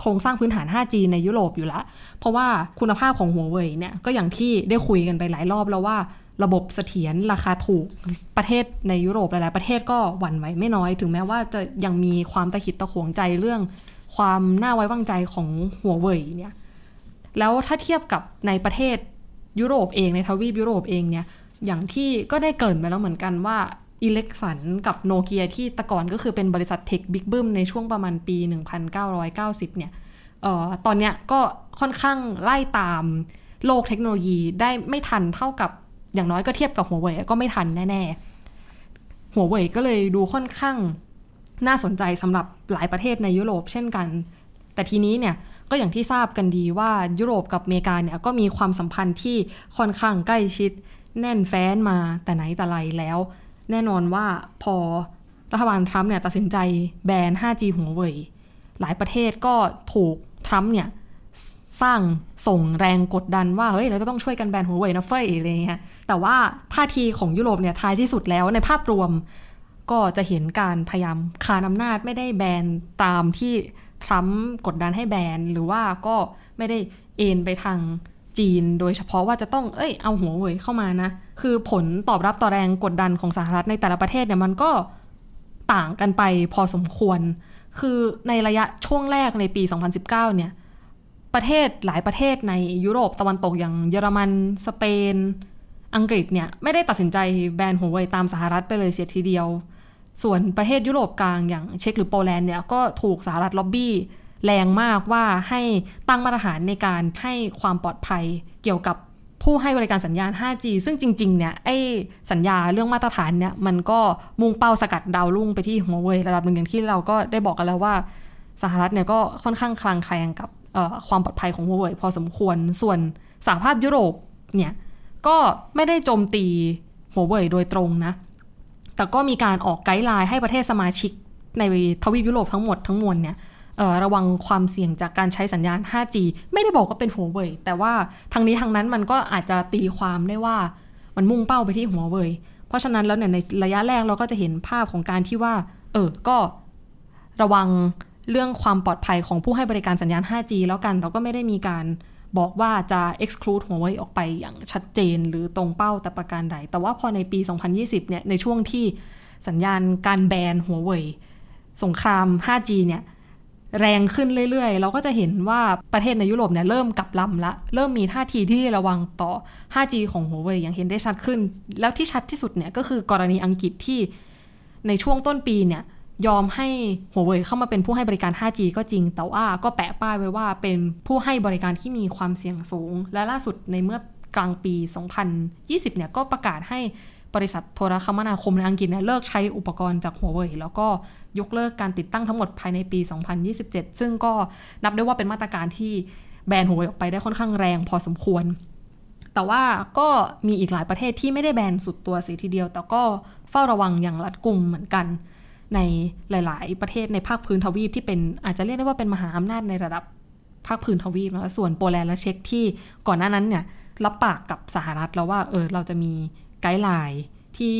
โครงสร้างพื้นฐาน 5G ในยุโรปอยู่แล้วเพราะว่าคุณภาพของหัวเว่ยเนี่ยก็อย่างที่ได้คุยกันไปหลายรอบแล้วว่า ระบบเสถียรราคาถูกประเทศในยุโรปหลายๆประเทศก็หวั่นไหวไม่น้อย ถึงแม้ว่าจะยังมีความตะขิดตะขวงใจเรื่อง ความน่าไว้วางใจของหัวเว่ยเนี่ยแล้วถ้าเทียบกับในประเทศยุโรปเองในทวีปยุโรปเองเนี่ยอย่างที่ก็ได้เกินไปแล้วเหมือนกันว่า อิเล็กสันกับโนเกียที่ตะก่อนก็คือเป็นบริษัทเทคบิ๊กบึ้มในช่วงประมาณปี 1990 เนี่ยเอ่อตอนเนี้ยก็ค่อนข้างไล่ตามโลกเทคโนโลยีได้ไม่ทันเท่ากับอย่างน้อยก็เทียบกับหัวเว่ยก็ไม่ทันแน่ๆ หัวเว่ยก็เลยดูค่อนข้างน่าสนใจสำหรับหลายประเทศในยุโรปเช่นกัน แต่ทีนี้เนี่ยก็อย่างที่ทราบกันดีว่ายุโรปกับอเมริกาเนี่ยก็มีความสัมพันธ์ที่ค่อนข้างใกล้ชิดแน่นแฟ้นมาแต่ไหนแต่ไรแล้ว แน่นอนว่าพอรัฐบาลทรัมป์เนี่ยตัดสินใจแบน 5G หัวเว่ยหลายประเทศก็ถูกทรัมป์เนี่ยสร้างส่งแรงกดดันว่าเฮ้ยเราจะต้องช่วยกันแบนหัวเว่ยนะเฟ้ยอะไรเงี้ยแต่ว่าท่าทีของยุโรปเนี่ยท้ายที่สุดแล้วในภาพรวมก็จะเห็นการพยายามคานอำนาจไม่ได้แบนตามที่ทรัมป์กดดันให้แบนหรือว่าก็ไม่ได้เอ็นไปทางจีนโดยเฉพาะว่าจะต้องเอ้ยเอาหัวเว่ยเข้ามานะ คือผลตอบรับต่อแรงกดดันของสหรัฐในแต่ละประเทศเนี่ยมันก็ต่างกันไปพอสมควร คือในระยะช่วงแรกในปี 2019 เนี่ย ประเทศหลายประเทศในยุโรปตะวันตกอย่างเยอรมัน สเปน อังกฤษเนี่ย ไม่ได้ตัดสินใจแบนหัวเว่ยตามสหรัฐไปเลยเสียทีเดียว ส่วนประเทศยุโรปกลางอย่างเช็กหรือโปแลนด์เนี่ย ก็ถูกสหรัฐล็อบบี้แรงมากว่าให้ตั้งมาตรฐานในการให้ความปลอดภัยเกี่ยวกับ ผู้ให้บริการสัญญาณ 5G ซึ่งจริงๆ เนี่ย ไอ้สัญญาเรื่องมาตรฐานเนี่ย มันก็มุ่งเป้าสกัดดาวรุ่งไปที่หัวเว่ยระดับหนึ่งอย่างที่เราก็ได้บอกกันแล้วว่า สหรัฐเนี่ยก็ค่อนข้างคลางแคลงกับความปลอดภัยของหัวเว่ยพอสมควร ส่วนสหภาพยุโรปเนี่ย ก็ไม่ได้โจมตีหัวเว่ยโดยตรงนะ แต่ก็มีการออกไกด์ไลน์ให้ประเทศสมาชิกในทวีปยุโรปทั้งหมดทั้งมวลเนี่ย ระวังความเสี่ยงจากการใช้สัญญาณ 5G ไม่ได้บอกว่าเป็นหัวเว่ยแต่ว่าทางนี้ทางนั้นมันก็อาจจะตีความได้ว่ามันมุ่งเป้าไปที่หัวเว่ยเพราะฉะนั้นแล้วเนี่ยในระยะแรกเราก็จะเห็นภาพของการที่ว่า เออก็ระวังเรื่องความปลอดภัยของผู้ให้บริการสัญญาณ 5G แล้วกันแต่ก็ไม่ได้มีการบอกว่าจะ exclude หัวเว่ยออกไปอย่างชัดเจนหรือตรงเป้าแต่ประการใด แต่ว่าพอในปี 2020 เนี่ย ในช่วงที่สัญญาณการแบนหัวเว่ยสงคราม 5G เนี่ย แรงขึ้นเรื่อยๆ เราก็จะเห็นว่าประเทศในยุโรปเนี่ยเริ่มกลับลำละ เริ่มมีท่าทีที่ระวังต่อ 5G ของหัวเว่ยอย่างเห็นได้ชัดขึ้น แล้วที่ชัดที่สุดเนี่ยก็คือกรณีอังกฤษที่ในช่วงต้นปีเนี่ยยอมให้หัวเว่ยเข้ามาเป็นผู้ให้บริการ 5G ก็จริง แต่ว่าก็แปะป้ายไว้ว่าเป็นผู้ให้บริการที่มีความเสี่ยงสูง และล่าสุดในเมื่อกลางปี 2020 เนี่ยก็ประกาศให้บริษัทโทรคมนาคมในอังกฤษเนี่ยเลิกใช้อุปกรณ์จากหัวเว่ยแล้วก็ ยกเลิกการติดตั้งทั้งหมดภายในปี 2027 ซึ่งก็นับได้ว่าเป็นมาตรการที่แบนหัวยออกไปได้ค่อนข้างแรงพอสมควร แต่ว่าก็มีอีกหลายประเทศที่ไม่ได้แบนสุดตัวเสียทีเดียว แต่ก็เฝ้าระวังอย่างรัดกุมเหมือนกันในหลาย ๆ ประเทศในภาคพื้นทวีปที่เป็นอาจจะเรียกได้ว่าเป็นมหาอำนาจในระดับภาคพื้นทวีปนะส่วนโปแลนด์และเช็กที่ก่อนหน้านั้นเนี่ยรับปากกับสหรัฐแล้วว่าเออเราจะมีไกด์ไลน์ที่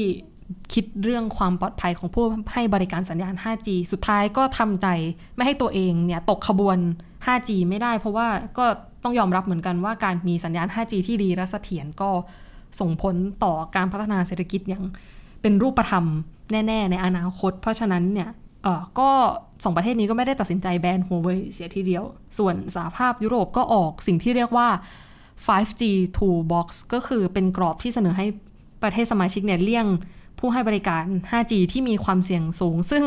คิดเรื่องความปลอดภัยของผู้ให้บริการสัญญาณ 5G สุดท้ายก็ทำใจไม่ให้ตัวเองเนี่ยตกขบวน 5G ไม่ได้ เพราะว่าก็ต้องยอมรับเหมือนกันว่าการมีสัญญาณ 5G ที่ดีและเสถียรก็ส่งผลต่อการพัฒนาเศรษฐกิจอย่างเป็นรูปธรรมแน่ ๆ ในอนาคต เพราะฉะนั้นเนี่ยเออก็สองประเทศนี้ก็ไม่ได้ตัดสินใจแบนหัวเว่ยเสียทีเดียว ส่วนสหภาพยุโรปก็ออกสิ่งที่เรียกว่า 5G Toolbox ก็คือเป็นกรอบที่เสนอให้ประเทศสมาชิกเนี่ยเลี่ยง ผู้ให้บริการ 5G ที่มีความเสี่ยงสูง ซึ่ง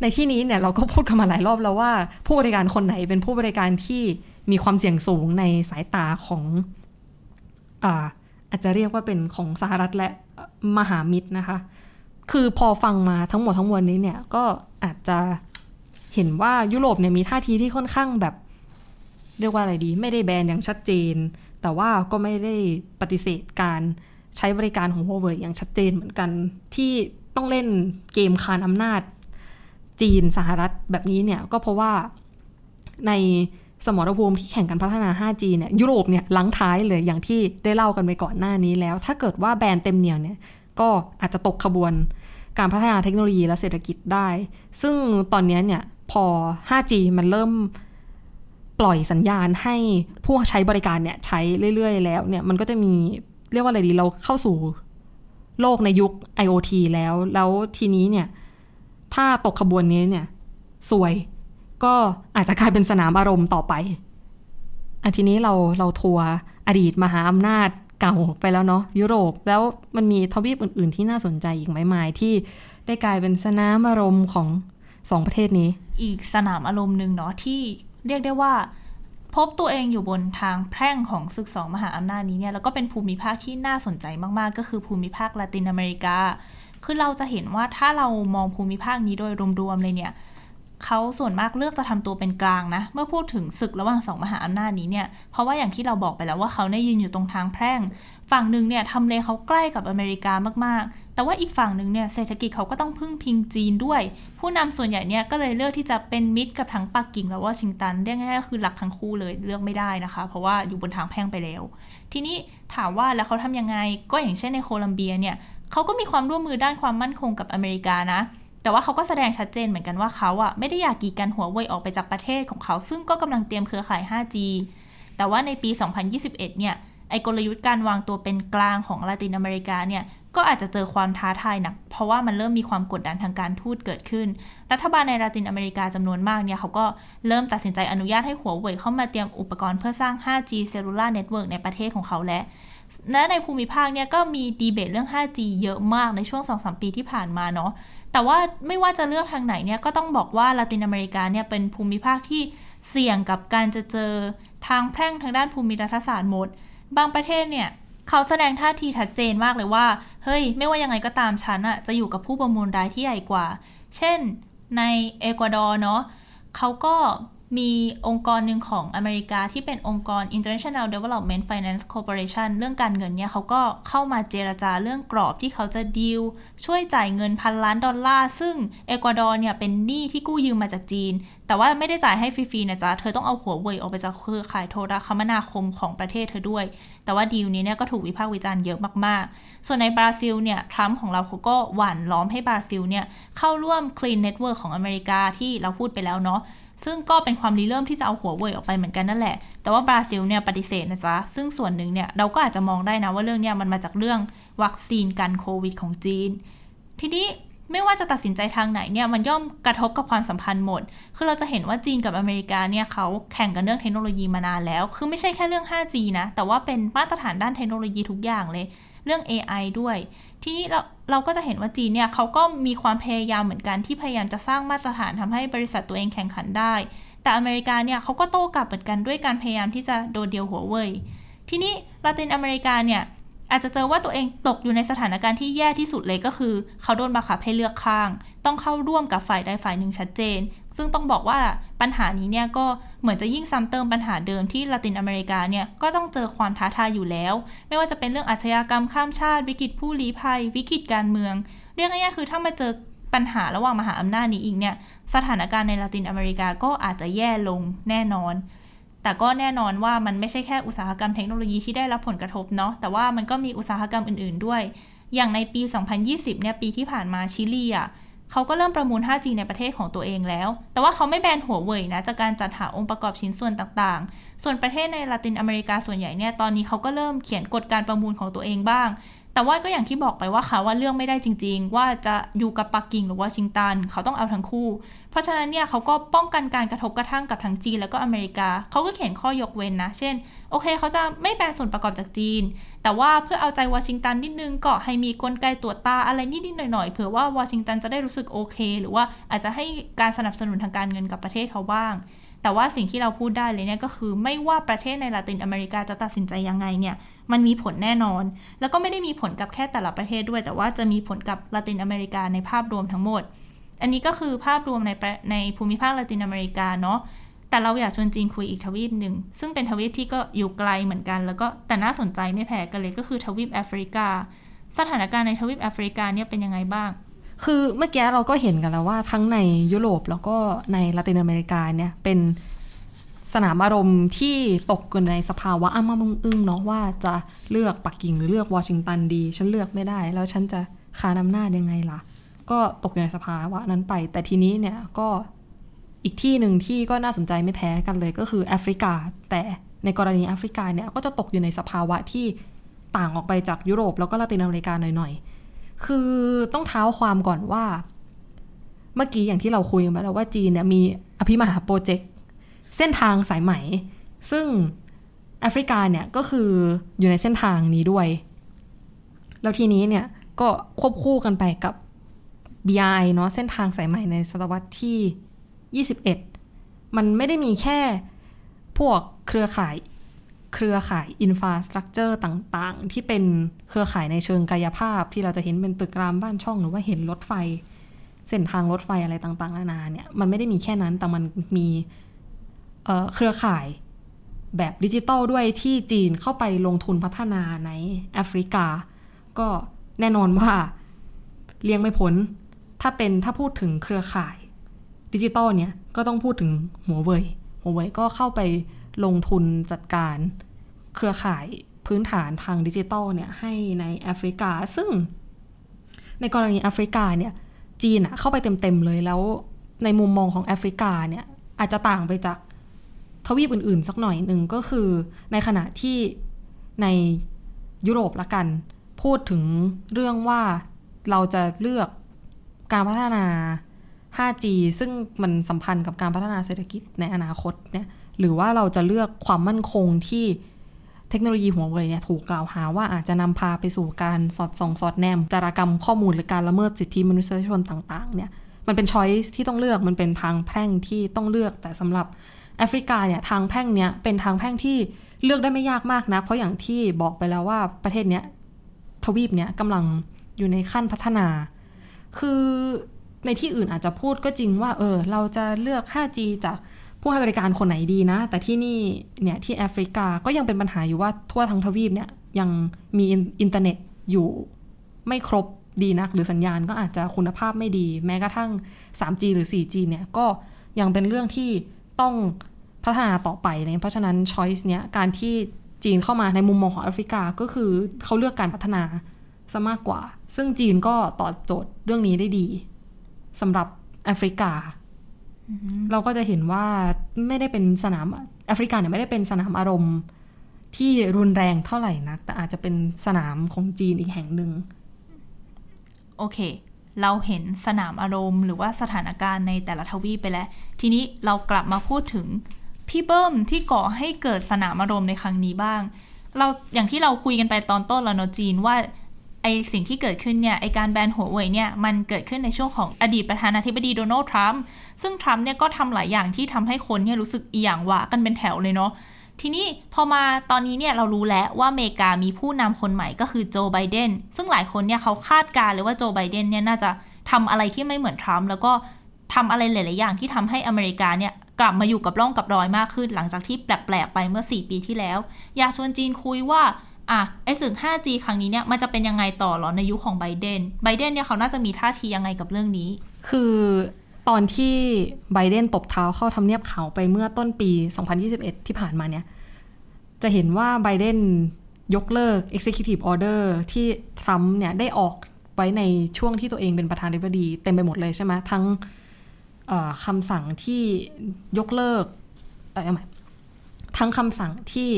ในที่นี้เนี่ยเราก็พูดกันมาหลายรอบแล้วว่า ผู้บริการคนไหนเป็นผู้บริการที่มีความเสี่ยงสูงในสายตาของอาอาจจะเรียกว่าเป็นของสหรัฐและมหามิตรนะคะ คือพอฟังมาทั้งหมดทั้งมวลนี้เนี่ยก็อาจจะเห็นว่ายุโรปเนี่ยมีท่าทีที่ค่อนข้างแบบ เรียกว่าอะไรดี ไม่ได้แบนอย่างชัดเจน แต่ว่าก็ไม่ได้ปฏิเสธการ ใช้บริการของ Huawei อย่างชัดเจนเหมือนกัน ที่ต้องเล่นเกมคานอำนาจ จีนสหรัฐแบบนี้เนี่ย ก็เพราะว่าในสมรภูมิที่แข่งกันพัฒนา 5G เนี่ยยุโรปเนี่ยลังท้ายเลยอย่างที่ได้เล่ากันไปก่อนหน้านี้แล้ว ถ้าเกิดว่าแบรนด์เต็มเหนียวเนี่ย ก็อาจจะตกขบวนการพัฒนาเทคโนโลยีและเศรษฐกิจได้ ซึ่งตอนนี้เนี่ยพอ 5G มันเริ่มปล่อยสัญญาณให้ผู้ใช้บริการเนี่ยใช้เรื่อย ๆ แล้วเนี่ยมันก็จะมี เรียกว่าอะไรดีเราเข้าสู่โลกในยุค IoT แล้ว แล้วทีนี้เนี่ย ถ้าตกขบวนนี้เนี่ยสวยก็อาจจะกลายเป็นสนามอารมณ์ต่อไปอันทีนี้เราเราทัวร์อดีตมหาอำนาจเก่าไปแล้วเนาะยุโรป แล้วมันมีทวีปอื่น ๆ ที่น่าสนใจอีกไหมมายที่ได้กลายเป็นสนามอารมณ์ของสองประเทศนี้ อีกสนามอารมณ์หนึ่งเนาะที่เรียกได้ว่า พบตัวเองอยู่บนทางแพร่งของศึกสองมหาอำนาจนี้เนี่ยแล้วก็เป็นภูมิภาคที่น่าสนใจมากๆ ก็คือภูมิภาคละตินอเมริกา คือเราจะเห็นว่าถ้าเรามองภูมิภาคนี้โดยรวมๆเลยเนี่ยเขาส่วนมากเลือกจะทำตัวเป็นกลางนะ เมื่อพูดถึงศึกระหว่างสองมหาอำนาจนี้เนี่ย เพราะว่าอย่างที่เราบอกไปแล้วว่าเขาเนี่ยยืนอยู่ตรงทางแพร่ง ฝั่งหนึ่งเนี่ยทำเลเขาใกล้กับอเมริกามากๆ แต่ว่าอีกฝั่งหนึ่งเนี่ยเศรษฐกิจเขาก็ต้องพึ่งพิงจีนด้วย ผู้นำส่วนใหญ่เนี่ยก็เลยเลือกที่จะเป็นมิตรกับทั้งปักกิ่งและวอชิงตันเรียกง่ายๆก็คือหลักทั้งคู่เลยเลือกไม่ได้นะคะ เพราะว่าอยู่บนทางแพ่งไปแล้ว ทีนี้ถามว่าแล้วเขาทำยังไงก็อย่างเช่นในโคลัมเบียเนี่ยเขาก็มีความร่วมมือด้านความมั่นคงกับอเมริกานะแต่ว่าเขาก็แสดงชัดเจนเหมือนกันว่าเขาอะไม่ได้อยากกีดกันหัวเว่ยออกไปจากประเทศของเขา ซึ่งก็กำลังเตรียมเครือข่าย 5G แต่ว่าในปี 2021 เนี่ย กลยุทธ์การวางตัวเป็นกลางของลาตินอเมริกาเนี่ยก็อาจจะเจอความท้าทายหนัก เพราะว่ามันเริ่มมีความกดดันทางการทูตเกิดขึ้น รัฐบาลในลาตินอเมริกาจำนวนมากเนี่ยเขาก็เริ่มตัดสินใจอนุญาตให้หัวเว่ยเข้ามาเตรียมอุปกรณ์เพื่อสร้าง 5G cellular network ในประเทศของเขาและและในภูมิภาคเนี่ยก็มีดีเบตเรื่อง 5G เยอะมากในช่วง 2-3 ปีที่ผ่านมาเนาะ แต่ว่าไม่ว่าจะเลือกทางไหนเนี่ยก็ต้องบอกว่าลาตินอเมริกาเนี่ยเป็นภูมิภาคที่เสี่ยงกับการจะเจอทางแพร่งทางด้านภูมิรัฐศาสตร์หมด บางประเทศเนี่ยเขาแสดงท่าทีชัดเจนมากเลยว่า เฮ้ย ไม่ว่ายังไงก็ตามฉันอะจะอยู่กับผู้ประมูลรายที่ใหญ่กว่า เช่นในเอกวาดอร์เนาะเขาก็ มีองค์กรหนึ่งของอเมริกาที่เป็นองค์กร International Development Finance Corporation เรื่องการเงินเนี่ยเขาก็เข้ามาเจรจาเรื่องกรอบที่เขาจะดีล ช่วยจ่ายเงินพันล้านดอลลาร์ ซึ่งเอกวาดอร์เนี่ยเป็นหนี้ที่กู้ยืมมาจากจีน แต่ว่าไม่ได้จ่ายให้ฟรีๆนะจ๊ะ เธอต้องเอาหัวเว่ยออกไปจากเครือข่ายโทรคมนาคมของประเทศเธอด้วย แต่ว่าดีลนี้เนี่ยก็ถูกวิพากษ์วิจารณ์เยอะมากๆ ส่วนในบราซิลเนี่ยทรัมป์ของเราเขาก็หว่านล้อมให้บราซิลเนี่ยเข้าร่วม Clean Network ของอเมริกาที่เราพูดไปแล้วเนาะ ซึ่งก็เป็นความริเริ่มที่จะเอาหัวเว่ยออกไปเหมือนกันนั่นแหละ แต่ว่าบราซิลเนี่ยปฏิเสธนะจ๊ะ ซึ่งส่วนหนึ่งเนี่ยเราก็อาจจะมองได้นะว่าเรื่องเนี้ยมันมาจากเรื่องวัคซีนกันโควิดของจีน ทีนี้ไม่ว่าจะตัดสินใจทางไหนเนี่ยมันย่อมกระทบกับความสัมพันธ์หมด คือเราจะเห็นว่าจีนกับอเมริกาเนี่ยเขาแข่งกันเรื่องเทคโนโลยีมานานแล้ว คือไม่ใช่แค่เรื่อง 5G นะ แต่ว่าเป็นมาตรฐานด้านเทคโนโลยีทุกอย่างเลย เรื่อง AI ด้วย ทีนี้เราเราก็จะเห็นว่าจีนเนี่ยเขาก็มีความพยายามเหมือนกันที่พยายามจะสร้างมาตรฐานทำให้บริษัทตัวเองแข่งขันได้ แต่อเมริกาเนี่ยเขาก็โต้กลับเหมือนกันด้วยการพยายามที่จะโดดเดียวหัวเว่ยทีนี้ลาตินอเมริกาเนี่ย อาจจะเจอว่าตัวเองตกอยู่ในสถานการณ์ที่แย่ที่สุดเลยก็คือ เขาโดนบังคับให้เลือกข้าง ต้องเข้าร่วมกับฝ่ายใดฝ่ายหนึ่งชัดเจน ซึ่งต้องบอกว่าปัญหานี้เนี่ยก็เหมือนจะยิ่งซ้ำเติมปัญหาเดิมที่ลาตินอเมริกาเนี่ยก็ต้องเจอความท้าทายอยู่แล้ว ไม่ว่าจะเป็นเรื่องอาชญากรรมข้ามชาติ วิกฤตผู้ลี้ภัย วิกฤตการเมือง เรียกง่ายๆคือถ้ามาเจอปัญหาระหว่างมหาอำนาจนี้อีกเนี่ยสถานการณ์ในลาตินอเมริกาก็อาจจะแย่ลงแน่นอน แต่ก็แน่นอนว่ามันไม่ใช่แค่อุตสาหกรรมเทคโนโลยีที่ได้รับผลกระทบเนาะแต่ว่ามันก็มีอุตสาหกรรมอื่น ๆ ด้วย อย่างในปี 2020 เนี่ยปีที่ผ่านมาชิลีอะเขาก็เริ่มประมูล 5G ในประเทศของตัวเองแล้ว แต่ว่าเขาไม่แบนหัวเว่ยนะ จากการจัดหาองค์ประกอบชิ้นส่วนต่างๆ ส่วนประเทศในลาตินอเมริกาส่วนใหญ่เนี่ย ตอนนี้เขาก็เริ่มเขียนกฎการประมูลของตัวเองบ้าง แต่ว่าก็อย่างที่บอกไปว่าค่ะว่าเรื่องไม่ได้จริง ๆ ว่าจะอยู่กับปักกิ่งหรือวอชิงตัน เขาต้องเอาทั้งคู่ เพราะฉะนั้นเนี่ยเขาก็ป้องกันการกระทบกระทั่งกับทั้งจีนแล้วก็อเมริกา เขาก็เขียนข้อยกเว้นนะ เช่น โอเค เขาจะไม่แบนส่วนประกอบจากจีน แต่ว่าเพื่อเอาใจวอชิงตันนิดนึงก็ให้มีกลไกตรวจตาอะไรนิดๆหน่อยๆเผื่อว่าวอชิงตันจะได้รู้สึกโอเค หรือว่าอาจจะให้การสนับสนุนทางการเงินกับประเทศเขาบ้าง แต่ว่าสิ่งที่เราพูดได้เลยเนี่ยก็คือไม่ว่าประเทศในลาตินอเมริกาจะตัดสินใจยังไงเนี่ยมันมีผลแน่นอน แล้วก็ไม่ได้มีผลกับแค่แต่ละประเทศด้วย แต่ว่าจะมีผลกับลาตินอเมริกาในภาพรวมทั้งหมด อันนี้ก็คือภาพรวมในในภูมิภาคลาตินอเมริกาเนาะแต่เราอยากชวนจีนคุยอีกทวีปหนึ่งซึ่งเป็นทวีปที่ก็อยู่ไกลเหมือนกัน แล้วก็แต่น่าสนใจไม่แพ้กันเลยก็คือทวีปแอฟริกา สถานการณ์ในทวีปแอฟริกาเนี่ยเป็นยังไงบ้าง คือเมื่อกี้เราก็เห็นกันแล้วว่าทั้งในยุโรปแล้วก็ในลาตินอเมริกาเนี่ยเป็นสนามอารมณ์ที่ตกอยู่ในสภาวะอ้ามามึงอึ้งเนาะว่าจะเลือกปักกิ่งหรือเลือกวอชิงตันดี ฉันเลือกไม่ได้ แล้วฉันจะคานอำนายังไงล่ะ ก็ตกอยู่ในสภาวะนั้นไป แต่ทีนี้เนี่ยก็อีกที่หนึ่งที่ก็น่าสนใจไม่แพ้กันเลยก็คือแอฟริกา แต่ในกรณีแอฟริกาเนี่ยก็จะตกอยู่ในสภาวะที่ต่างออกไปจากยุโรปแล้วก็ลาตินอเมริกาหน่อยๆ คือต้องเท้าความก่อนว่า เมื่อกี้อย่างที่เราคุยกันไปแล้วว่าจีนเนี่ยมีอภิมหาโปรเจกต์เส้นทางสายไหม ซึ่งแอฟริกาเนี่ยก็คืออยู่ในเส้นทางนี้ด้วย แล้วทีนี้เนี่ยก็ควบคู่กันไปกับ BI เนาะเส้นทางสายใหม่ในศตวรรษที่ 21 มันไม่ได้มีแค่พวกเครือข่าย เครือข่ายอินฟาสตรักเจอร์ต่างๆ ที่เป็นเครือข่ายในเชิงกายภาพ ที่เราจะเห็นเป็นตึกรามบ้านช่องหรือว่าเห็นรถไฟ เส้นทางรถไฟอะไรต่างๆนานาเนี่ยมันไม่ได้มีแค่นั้นแต่มันมีเครือข่ายแบบดิจิตอลด้วยที่จีนเข้าไปลงทุนพัฒนาในแอฟริกา ก็แน่นอนว่าเลี่ยงไม่พ้น ถ้าเป็นถ้าพูดถึงเครือข่ายดิจิตอลเนี่ยก็ต้องพูดถึงหัวเว่ยหัวเว่ยก็เข้าไป ลงทุนจัดการเครือข่ายพื้นฐานทางดิจิตอลเนี่ยให้ในแอฟริกา ซึ่งในกรณีแอฟริกาเนี่ยจีนอะเข้าไปเต็มๆเลยแล้วในมุมมองของแอฟริกาเนี่ยอาจจะต่างไปจากทวีปอื่นๆ สักหน่อยหนึ่งก็คือในขณะที่ในยุโรปละกัน พูดถึงเรื่องว่าเราจะเลือกการพัฒนา 5G ซึ่งมันสัมพันธ์กับการพัฒนาเศรษฐกิจในอนาคตเนี่ย หรือว่าเราจะเลือกความมั่นคงที่เทคโนโลยีหัวเว่ยเนี่ยถูกกล่าวหาว่าอาจจะนำพาไปสู่การสอดส่อง สอดแนมจารกรรมข้อมูลหรือการละเมิดสิทธิมนุษยชนต่างๆเนี่ยมันเป็น choice ที่ต้องเลือกมันเป็นทางแพร่งที่ต้องเลือกแต่สำหรับแอฟริกาเนี่ยทางแพร่งเนี้ยเป็นทางแพร่งที่เลือกได้ไม่ยากมากนะ เพราะอย่างที่บอกไปแล้วว่าประเทศเนี้ยทวีปเนี้ยกำลังอยู่ในขั้นพัฒนา คือในที่อื่นอาจจะพูดก็จริงว่า เออ เราจะเลือก 5G จาก ผู้ให้บริการคนไหนดีนะ แต่ที่นี่เนี่ยที่แอฟริกาก็ยังเป็นปัญหาอยู่ว่าทั่วทั้งทวีปเนี่ยยังมีอินเทอร์เน็ตอยู่ไม่ครบดีนัก หรือสัญญาณก็อาจจะคุณภาพไม่ดี แม้กระทั่ง 3G หรือ 4G เนี่ยก็ยังเป็นเรื่องที่ต้องพัฒนาต่อไปเลยเพราะฉะนั้น choice เนี่ยการที่จีนเข้ามาในมุมมองของแอฟริกาก็คือเขาเลือกการพัฒนาซะมากกว่า ซึ่งจีนก็ตอบโจทย์เรื่องนี้ได้ดีสำหรับแอฟริกา เราก็จะเห็นว่าไม่ได้เป็นสนามแอฟริกาเนี่ยไม่ได้เป็นสนามอารมณ์ที่รุนแรงเท่าไหร่นัก แต่อาจจะเป็นสนามของจีนอีกแห่งหนึ่งโอเค เราเห็นสนามอารมณ์ หรือว่าสถานการณ์ในแต่ละทวีปไปแล้ว ทีนี้เรากลับมาพูดถึงพี่เบิ้มที่ก่อให้เกิดสนามอารมณ์ในครั้งนี้บ้าง เราอย่างที่เราคุยกันไปตอนต้นแล้วเนาะจีนว่า ไอสิ่งที่เกิดขึ้นเนี่ยไอการแบนหัวเว่ยเนี่ยมันเกิดขึ้นในช่วงของอดีตประธานาธิบดีโดนัลด์ทรัมป์ซึ่งทรัมป์เนี่ยก็ทำหลายอย่างที่ทำให้คนเนี่ยรู้สึกอีหยังหวะกันเป็นแถวเลยเนาะทีนี้พอมาตอนนี้เนี่ยเรารู้แล้วว่าอเมริกามีผู้นำคนใหม่ก็คือโจไบเดนซึ่งหลายคนเนี่ยเขาคาดการเลยว่าโจไบเดนเนี่ยน่าจะทำอะไรที่ไม่เหมือนทรัมป์แล้วก็ทำอะไรหลาย ๆ อย่างที่ทำให้อเมริกาเนี่ยกลับมาอยู่กับร่องกับรอยมากขึ้น หลังจากที่แปลก ๆ ไปเมื่อ 4 ปีที่แล้ว อยากชวนจีนคุยว่า อะไอศึก 5G ครั้งนี้เนี่ยมันจะเป็นยังไงต่อหรอในยุคของไบเดนไบเดนเนี่ยเขาน่าจะมีท่าทียังไงกับเรื่องนี้ คือตอนที่ไบเดนตบเท้าเข้าทำเนียบขาวไปเมื่อต้นปี 2021 ที่ผ่านมาเนี่ย จะเห็นว่าไบเดนยกเลิก Executive Order ที่ทรัมป์เนี่ยได้ออกไว้ในช่วงที่ตัวเองเป็นประธานาธิบดี เต็มไปหมดเลยใช่ไหมทั้งคำสั่งที่ยกเลิกออไม่ทั้งคำสั่งที่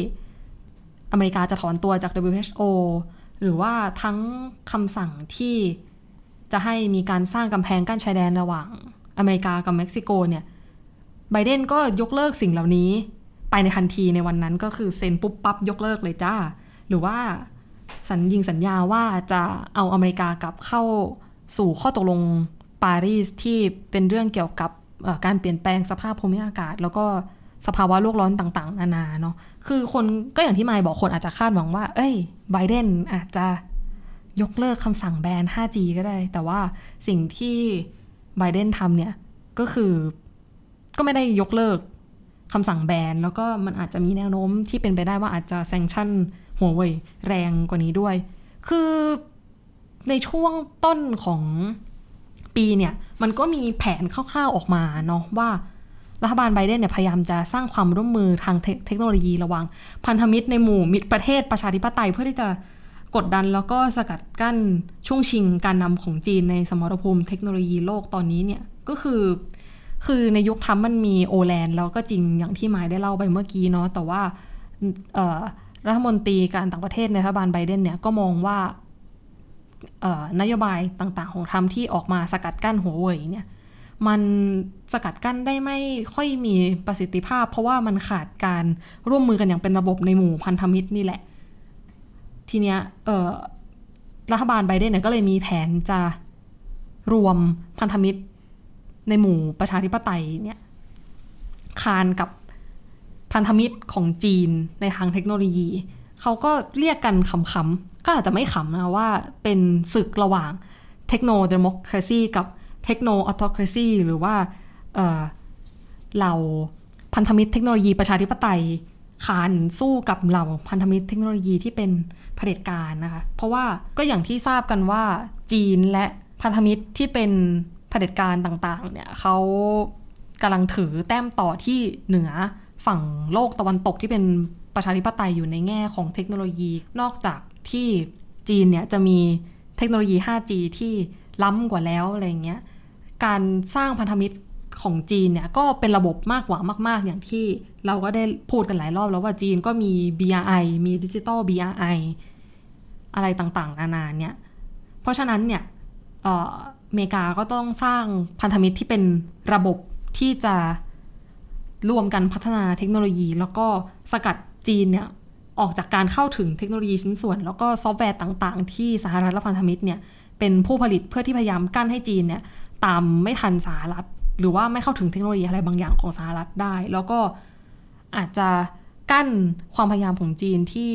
อเมริกาจะถอนตัวจาก WHO หรือว่าทั้งคำสั่งที่จะให้มีการสร้างกำแพงกั้นชายแดนระหว่างอเมริกากับเม็กซิโกเนี่ยไบเดนก็ยกเลิกสิ่งเหล่านี้ ไปในทันทีในวันนั้นก็คือเซ็นปุ๊บปั๊บยกเลิกเลยจ้า หรือว่าสัญญิงสัญญาว่าจะเอาอเมริกากลับเข้าสู่ข้อตกลงปารีสที่เป็นเรื่องเกี่ยวกับการเปลี่ยนแปลงสภาพภูมิอากาศ แล้วก็สภาวะโลกร้อนต่าง ๆ นานาเนาะ คือคนก็อย่างที่ไมค์บอกคนอาจจะคาดหวังว่า เอ้ยไบเดนอาจจะยกเลิกคำสั่งแบน 5G ก็ได้ แต่ว่าสิ่งที่ไบเดนทำเนี่ย ก็คือก็ไม่ได้ยกเลิกคำสั่งแบน แล้วก็มันอาจจะมีแนวโน้มที่เป็นไปได้ว่าอาจจะแซงชั่นหัวเว่ยแรงกว่านี้ด้วย คือในช่วงต้นของปีเนี่ย มันก็มีแผนคร่าวๆออกมาเนาะว่า รัฐบาลไบเดนเนี่ยพยายามจะสร้างความร่วมมือทางเทคโนโลยีระหว่างพันธมิตรในหมู่มิตรประเทศประชาธิปไตย เพื่อที่จะกดดันแล้วก็สกัดกั้นช่วงชิงการนำของจีนในสมรภูมิเทคโนโลยีโลกตอนนี้เนี่ยก็คือคือในยุคทัมมันมีโอแลนด์แล้วก็จริงอย่างที่หมายได้เล่าไปเมื่อกี้เนาะแต่ว่ารัฐมนตรีการต่างประเทศในรัฐบาลไบเดนเนี่ยก็มองว่านโยบายต่างๆ ของทรัมที่ออกมาสกัดกั้นหัวเว่ยเนี่ย มันสกัดกั้นได้ไม่ค่อยมีประสิทธิภาพ เพราะว่ามันขาดการร่วมมือกันอย่างเป็นระบบในหมู่พันธมิตรนี่แหละ ทีเนี้ยรัฐบาลไบเดนเนี่ยก็เลยมีแผนจะรวมพันธมิตรในหมู่ประชาธิปไตยเนี่ยคานกับพันธมิตรของจีนในทางเทคโนโลยี เขาก็เรียกกันขำๆก็อาจจะไม่ขำนะว่าเป็นศึกระหว่างเทคโนโลยีกับ เทคโนออโตครซีหรือว่าเหล่าพันธมิตรเทคโนโลยีประชาธิปไตยขานสู้กับเหล่าพันธมิตรเทคโนโลยีที่เป็นเผด็จการนะคะ เพราะว่าก็อย่างที่ทราบกันว่าจีนและพันธมิตรที่เป็นเผด็จการต่างๆ เนี่ยเขากำลังถือแต้มต่อที่เหนือฝั่งโลกตะวันตกที่เป็นประชาธิปไตยอยู่ในแง่ของเทคโนโลยี นอกจากที่จีนเนี่ยจะมีเทคโนโลยี 5G ที่ล้ำกว่าแล้วอะไรเงี้ย การสร้างพันธมิตรของจีนเนี่ยก็เป็นระบบมากกว่ามาก ๆ อย่างที่เราก็ได้พูดกันหลายรอบแล้วว่าจีนก็มี BRI มีดิจิตอล BRI อะไรต่างๆ นานาเนี่ย เพราะฉะนั้นเนี่ยอเมริกาก็ต้องสร้างพันธมิตรที่เป็นระบบที่จะร่วมกันพัฒนาเทคโนโลยี แล้วก็สกัดจีนเนี่ยออกจากการเข้าถึงเทคโนโลยีชิ้นส่วน แล้วก็ซอฟต์แวร์ต่าง ๆ ที่สหรัฐและพันธมิตรเนี่ยเป็นผู้ผลิตเพื่อที่พยายามกั้นให้จีนเนี่ย ตามไม่ทันสหรัฐ หรือว่าไม่เข้าถึงเทคโนโลยีอะไรบางอย่างของสหรัฐได้ แล้วก็อาจจะกั้นความพยายามของจีนที่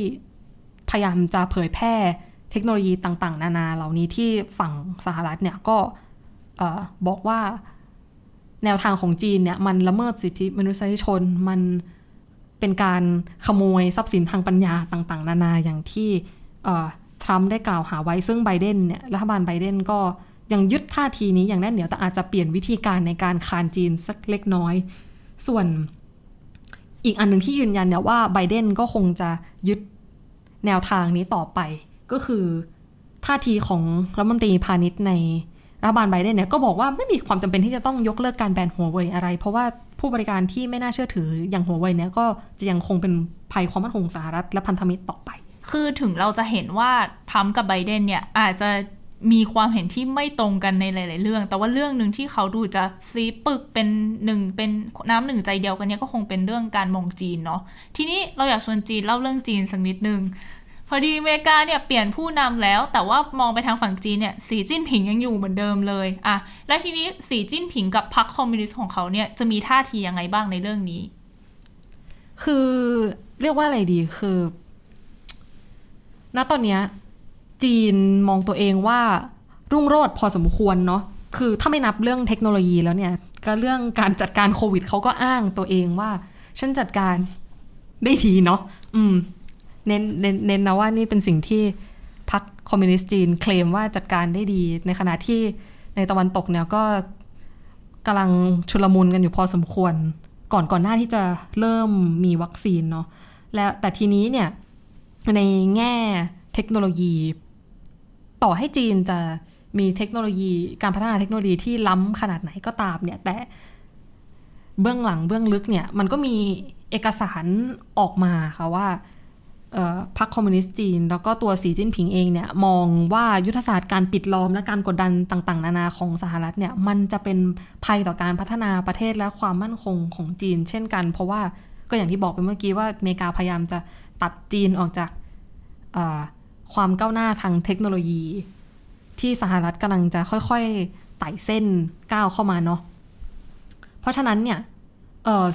พยายามจะเผยแพร่เทคโนโลยีต่าง ๆ นานาเหล่านี้ที่ฝั่งสหรัฐเนี่ยก็บอกว่าแนวทางของจีนเนี่ยมันละเมิดสิทธิมนุษยชนมันเป็นการขโมยทรัพย์สินทางปัญญาต่างๆ นานาอย่างที่ทรัมป์ได้กล่าวหาไว้ซึ่งไบเดนเนี่ยรัฐบาลไบเดนก็ ยังยึดท่าทีนี้อย่างแน่นเหนียวแต่อาจจะเปลี่ยนวิธีการในการคานจีนสักเล็กน้อย ส่วนอีกอันหนึ่งที่ยืนยันเนี่ยว่าไบเดนก็คงจะยึดแนวทางนี้ต่อไป ก็คือท่าทีของรัฐมนตรีพาณิชย์ในรัฐบาลไบเดนเนี่ยก็บอกว่าไม่มีความจำเป็นที่จะต้องยกเลิกการแบนหัวเว่ยอะไร เพราะว่าผู้บริการที่ไม่น่าเชื่อถืออย่างหัวเว่ยเนี่ยก็จะยังคงเป็นภัยความมั่นคงสหรัฐและพันธมิตรต่อไป คือถึงเราจะเห็นว่าทรัมป์กับไบเดนเนี่ยอาจจะ มีความเห็นที่ไม่ตรงกันในหลาย ๆ เรื่อง แต่ว่าเรื่องหนึ่งที่เขาดูจะซีปึกเป็นหนึ่งเป็นน้ำหนึ่งใจเดียวกันเนี่ยก็คงเป็นเรื่องการมองจีนเนาะ ทีนี้เราอยากชวนจีนเล่าเรื่องจีนสักนิดนึง พอดีอเมริกาเนี่ยเปลี่ยนผู้นำแล้ว แต่ว่ามองไปทางฝั่งจีนเนี่ยสีจิ้นผิงยังอยู่เหมือนเดิมเลยอะและทีนี้สีจิ้นผิงกับพรรคคอมมิวนิสต์ของเขาเนี่ยจะมีท่าทียังไงบ้างในเรื่องนี้ คือเรียกว่าอะไรดีคือ ณตอนเนี้ย จีนมองตัวเองว่ารุ่งโรจน์พอสมควรเนาะคือถ้าไม่นับเรื่องเทคโนโลยีแล้วเนี่ย ก็เรื่องการจัดการโควิดเขาก็อ้างตัวเองว่า ฉันจัดการได้ดีเนาะอืม เน้นเน้นเน้นนะว่านี่เป็นสิ่งที่พรรคคอมมิวนิสต์จีน เคลมว่าจัดการได้ดี ในขณะที่ในตะวันตกเนี่ยก็กำลังชุลมุนกันอยู่พอสมควร ก่อนก่อนหน้าที่จะเริ่มมีวัคซีนเนาะและแต่ทีนี้เนี่ยในแง่เทคโนโลยี ต่อให้จีนจะมีเทคโนโลยีการพัฒนาเทคโนโลยีที่ล้ำขนาดไหนก็ตามเนี่ยแต่เบื้องหลังเบื้องลึกเนี่ยมันก็มีเอกสารออกมาค่ะว่าพรรคคอมมิวนิสต์จีน แล้วก็ตัวสีจิ้นผิงเองเนี่ยมองว่ายุทธศาสตร์การปิดล้อมและการกดดันต่าง ๆ นานาของสหรัฐเนี่ยมันจะเป็นภัยต่อการพัฒนาประเทศและความมั่นคงของจีน เช่นกัน เพราะว่าก็อย่างที่บอกไปเมื่อกี้ว่าอเมริกาพยายามจะตัดจีนออกจาก ความก้าวหน้าทางเทคโนโลยี ที่สหรัฐกำลังจะค่อยๆไต่เส้นก้าวเข้ามาเนาะเพราะฉะนั้นเนี่ย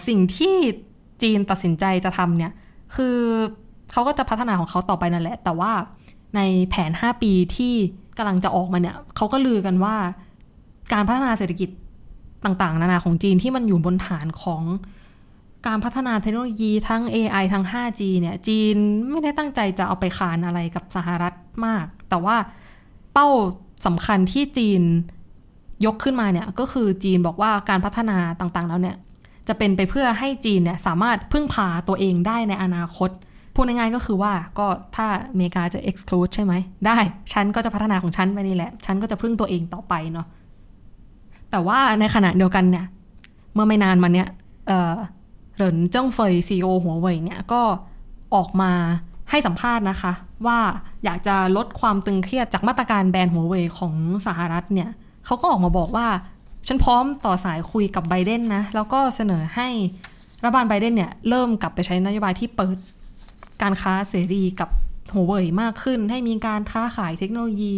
สิ่งที่จีนตัดสินใจจะทำเนี่ย คือเขาก็จะพัฒนาของเขาต่อไปนั่นแหละ แต่ว่าในแผน 5 ปีที่กำลังจะออกมาเนี่ยเขาก็ลือกันว่าการพัฒนาเศรษฐกิจต่างๆ นานาของจีนที่มันอยู่บนฐานของ การพัฒนาเทคโนโลยีทั้ง AI ทั้ง 5G เนี่ย จีนไม่ได้ตั้งใจจะเอาไปขานอะไรกับสหรัฐมาก แต่ว่าเป้าสำคัญที่จีนยกขึ้นมาเนี่ย ก็คือจีนบอกว่าการพัฒนาต่างๆ แล้วเนี่ย จะเป็นไปเพื่อให้จีนเนี่ยสามารถพึ่งพาตัวเองได้ในอนาคตพูดง่ายๆก็คือว่าก็ถ้าอเมริกาจะ exclude ใช่ไหม ได้ ฉันก็จะพัฒนาของฉันไปนี่แหละ ฉันก็จะพึ่งตัวเองต่อไปเนาะแต่ว่าในขณะเดียวกันเนี่ย เมื่อไม่นานมาเนี่ย เหรินเจิ้งเฟยซีโอหัวเว่ยเนี่ยก็ออกมาให้สัมภาษณ์นะคะ ว่าอยากจะลดความตึงเครียดจากมาตรการแบนหัวเว่ยของสหรัฐเนี่ยเขาก็ออกมาบอกว่า ฉันพร้อมต่อสายคุยกับไบเดนนะ แล้วก็เสนอให้รัฐบาลไบเดนเนี่ยเริ่มกลับไปใช้นโยบายที่เปิดการค้าเสรีกับหัวเว่ยมากขึ้น ให้มีการค้าขายเทคโนโลยี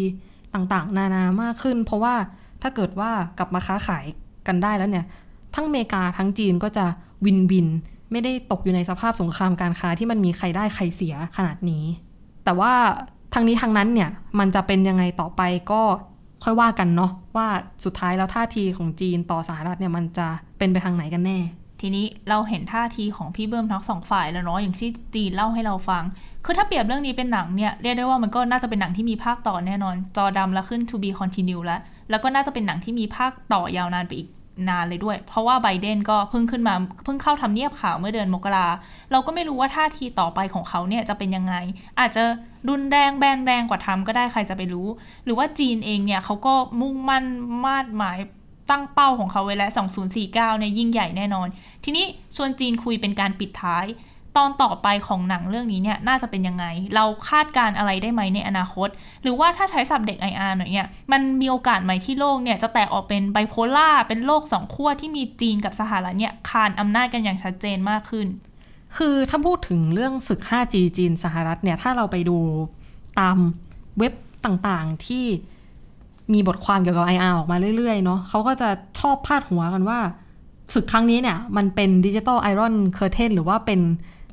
ต่างๆ นานามากขึ้น เพราะว่าถ้าเกิดว่ากลับมาค้าขายกันได้แล้วเนี่ย ทั้งอเมริกาทั้งจีนก็จะ วินวิน ไม่ได้ตกอยู่ในสภาพสงครามการค้าที่มันมีใครได้ใครเสียขนาดนี้ แต่ว่าทางนี้ทางนั้นเนี่ยมันจะเป็นยังไงต่อไปก็ค่อยว่ากันเนาะว่าสุดท้ายแล้วท่าทีของจีนต่อสหรัฐเนี่ยมันจะเป็นไปทางไหนกันแน่ ทีนี้เราเห็นท่าทีของพี่เบิ้มทั้งสองฝ่ายแล้วเนาะอย่างที่จีนเล่าให้เราฟัง คือถ้าเปรียบเรื่องนี้เป็นหนังเนี่ยเรียกได้ว่ามันก็น่าจะเป็นหนังที่มีภาคต่อแน่นอน จอดำแล้วขึ้น to be continue แล้วแล้วก็น่าจะเป็นหนังที่มีภาคต่อยาวนานไปอีก นานเลยด้วย เพราะว่าไบเดนก็เพิ่งขึ้นมาเพิ่งเข้าทำเนียบข่าวเมื่อเดือนมกราเราก็ไม่รู้ว่าท่าทีต่อไปของเขาเนี่ยจะเป็นยังไง อาจจะรุนแรงแบนแรงกว่าทำก็ได้ใครจะไปรู้ หรือว่าจีนเองเนี่ยเขาก็มุ่งมั่นมาดหมายตั้งเป้าของเขาไว้แล้ว 2049 เนี่ยยิ่งใหญ่แน่นอน ทีนี้ชวนจีนคุยเป็นการปิดท้าย ตอนต่อไปของหนังเรื่องนี้เนี่ยน่าจะเป็นยังไง เราคาดการอะไรได้ไหมในอนาคต หรือว่าถ้าใช้สับเด็ก IR หน่อยเนี่ยมันมีโอกาสไหมที่โลกเนี่ยจะแตกออกเป็นไบโพล่าเป็นโลกสองขั้วที่มีจีนกับสหรัฐเนี่ยคานอำนาจกันอย่างชัดเจนมากขึ้น คือถ้าพูดถึงเรื่องศึก 5G จีนสหรัฐเนี่ยถ้าเราไปดูตามเว็บต่างๆที่มีบทความเกี่ยวกับ IR ออกมาเรื่อยๆเนาะเขาก็จะชอบพาดหัวกันว่าศึกครั้งนี้เนี่ย มันเป็น Digital Iron Curtain หรือว่าเป็น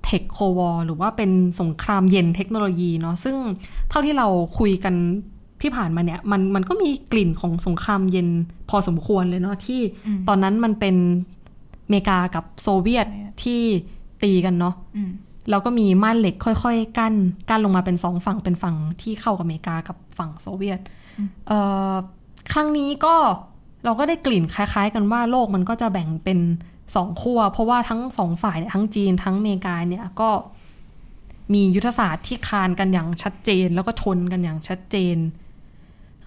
เทคโควอหรือว่าเป็นสงครามเย็นเทคโนโลยีเนาะซึ่งเท่าที่เราคุยกันทที่ผ่านมาเนี่ยมันมันก็มีกลิ่นของสงครามเย็นพอสมควรเลยเนาะที่อืมตอนนั้นมันเป็นอเมริกากับโซเวียตที่ตีกันเนาะอืมแล้วก็มีม่านเหล็กค่อยๆ กั้นกั้นลงมาเป็นสองฝั่งเป็นฝั่งที่เข้ากับอเมริกากับฝั่งโซเวียตเอ่อครั้งนี้ก็เราก็ได้กลิ่นคล้าย ๆ กันว่าโลกมันก็จะแบ่งเป็น สองขั้วเพราะว่าทั้งสองฝ่ายเนี่ยทั้งจีนทั้งเมกาเนี่ยก็มียุทธศาสตร์ที่คานกันอย่างชัดเจน แล้วก็ชนกันอย่างชัดเจน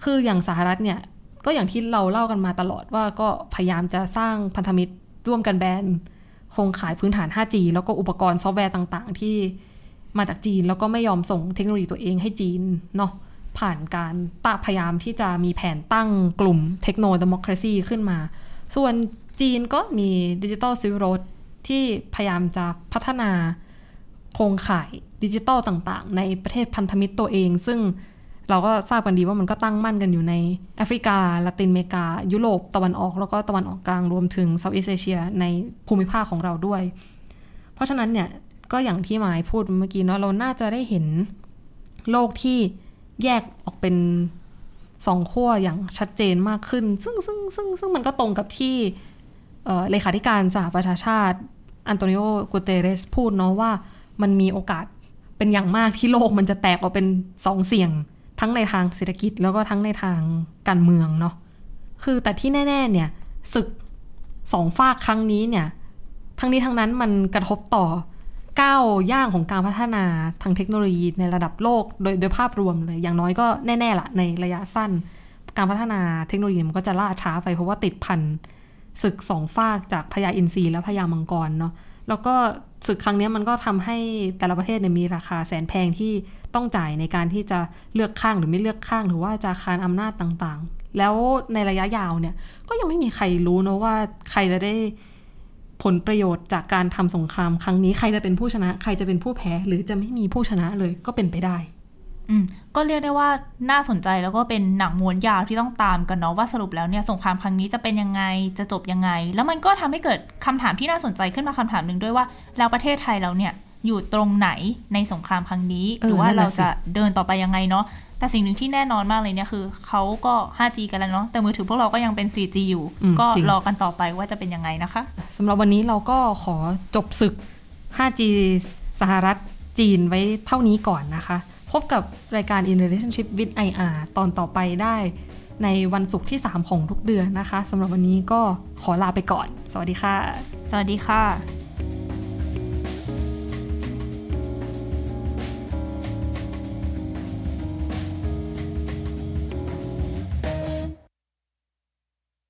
คืออย่างสหรัฐเนี่ย ก็อย่างที่เราเล่ากันมาตลอดว่าก็พยายามจะสร้างพันธมิตรร่วมกันแบนโครงข่ายพื้นฐาน 5G แล้วก็อุปกรณ์ซอฟต์แวร์ต่างๆ ที่มาจากจีน แล้วก็ไม่ยอมส่งเทคโนโลยีตัวเองให้จีนเนาะผ่านการตะพยายามที่จะมีแผนตั้งกลุ่มเทคโนโลยีขึ้นมา ส่วน จีนก็มีดิจิ t a ลซิลโรดที่พยายามจะพัฒนาโครงข่ายดิจิตอลต่างๆ ในประเทศพันธมิตรตัวเอง ซึ่งเราก็ทราบกันดีว่ามันก็ตั้งมั่นกันอยู่ในแอฟริกาละตินอเมริกา ยุโรปตะวันออก แล้วก็ตะวันออกกลางรวมถึง Southeast Asia ในภูมิภาคของเราด้วย เพราะฉะนั้นเนี่ยก็อย่างที่หมายพูดเมื่อกี้เนาะเราน่าจะได้เห็นโลกที่แยกออกเป็นสองขั้วอย่างชัดเจนมากขึ้น ซึ่งซึ่งซึ่งซึ่งมันก็ตรงกับที่ เเลขาธิการสหประชาชาติอันโตนิโอกูเตเรสพูดเนาะว่ามันมีโอกาสเป็นอย่างมากที่โลกมันจะแตกออกเป็นสองเสี่ยง ทั้งในทางเศรษฐกิจแล้วก็ทั้งในทางการเมืองเนาะคือแต่ที่แน่ ๆ เนี่ยศึกสองฝากครั้งนี้เนี่ย ทั้งนี้ทั้งนั้นมันกระทบต่อก้าวย่างของการพัฒนาทางเทคโนโลยีในระดับโลกโดยโดยภาพรวมเลย อย่างน้อยก็แน่ๆละในระยะสั้น การพัฒนาเทคโนโลยีมันก็จะล่าช้าไปเพราะว่าติดพัน ศึกสองฝากจากพญาอินทรีและพญามังกรเนาะแล้วก็ศึกครั้งนี้มันก็ทำให้แต่ละประเทศเนี่ยมีราคาแสนแพงที่ต้องจ่ายในการที่จะเลือกข้างหรือไม่เลือกข้างหรือว่าจะคานอำนาจต่างๆ แล้วในระยะยาวเนี่ยก็ยังไม่มีใครรู้เนะว่าใครจะได้ผลประโยชน์จากการทำสงครามครั้งนี้ใครจะเป็นผู้ชนะ ใครจะเป็นผู้แพ้หรือจะไม่มีผู้ชนะเลยก็เป็นไปได้ อืมก็เรียกได้ว่าน่าสนใจแล้วก็เป็นหนังม้วนยาวที่ต้องตามกันเนาะว่าสรุปแล้วเนี่ยสงครามครั้งนี้จะเป็นยังไงจะจบยังไง แล้วมันก็ทำให้เกิดคำถามที่น่าสนใจขึ้นมาคำถามหนึ่งด้วยว่าแล้วประเทศไทยเราเนี่ยอยู่ตรงไหนในสงครามครั้งนี้เออหรือว่านั่นเราน่ะสิจะเดินต่อไปยังไงเนาะแต่สิ่งหนึ่งที่แน่นอนมากเลยเนี่ยคือเขาก็ 5G กันแล้วเนาะแต่มือถือพวกเราก็ยังเป็น 4G อยู่อืมก็จริงรอกันต่อไปว่าจะเป็นยังไงนะคะสำหรับวันนี้เราก็ขอจบศึก 5G สหรัฐจีนไว้เท่านี้ก่อนนะคะ พบกับรายการ In Relationship with IR ตอนต่อไปได้ในวันศุกร์ที่ 3 ของทุกเดือนนะคะสำหรับวันนี้ก็ขอลาไปก่อน สวัสดีค่ะ สวัสดีค่ะ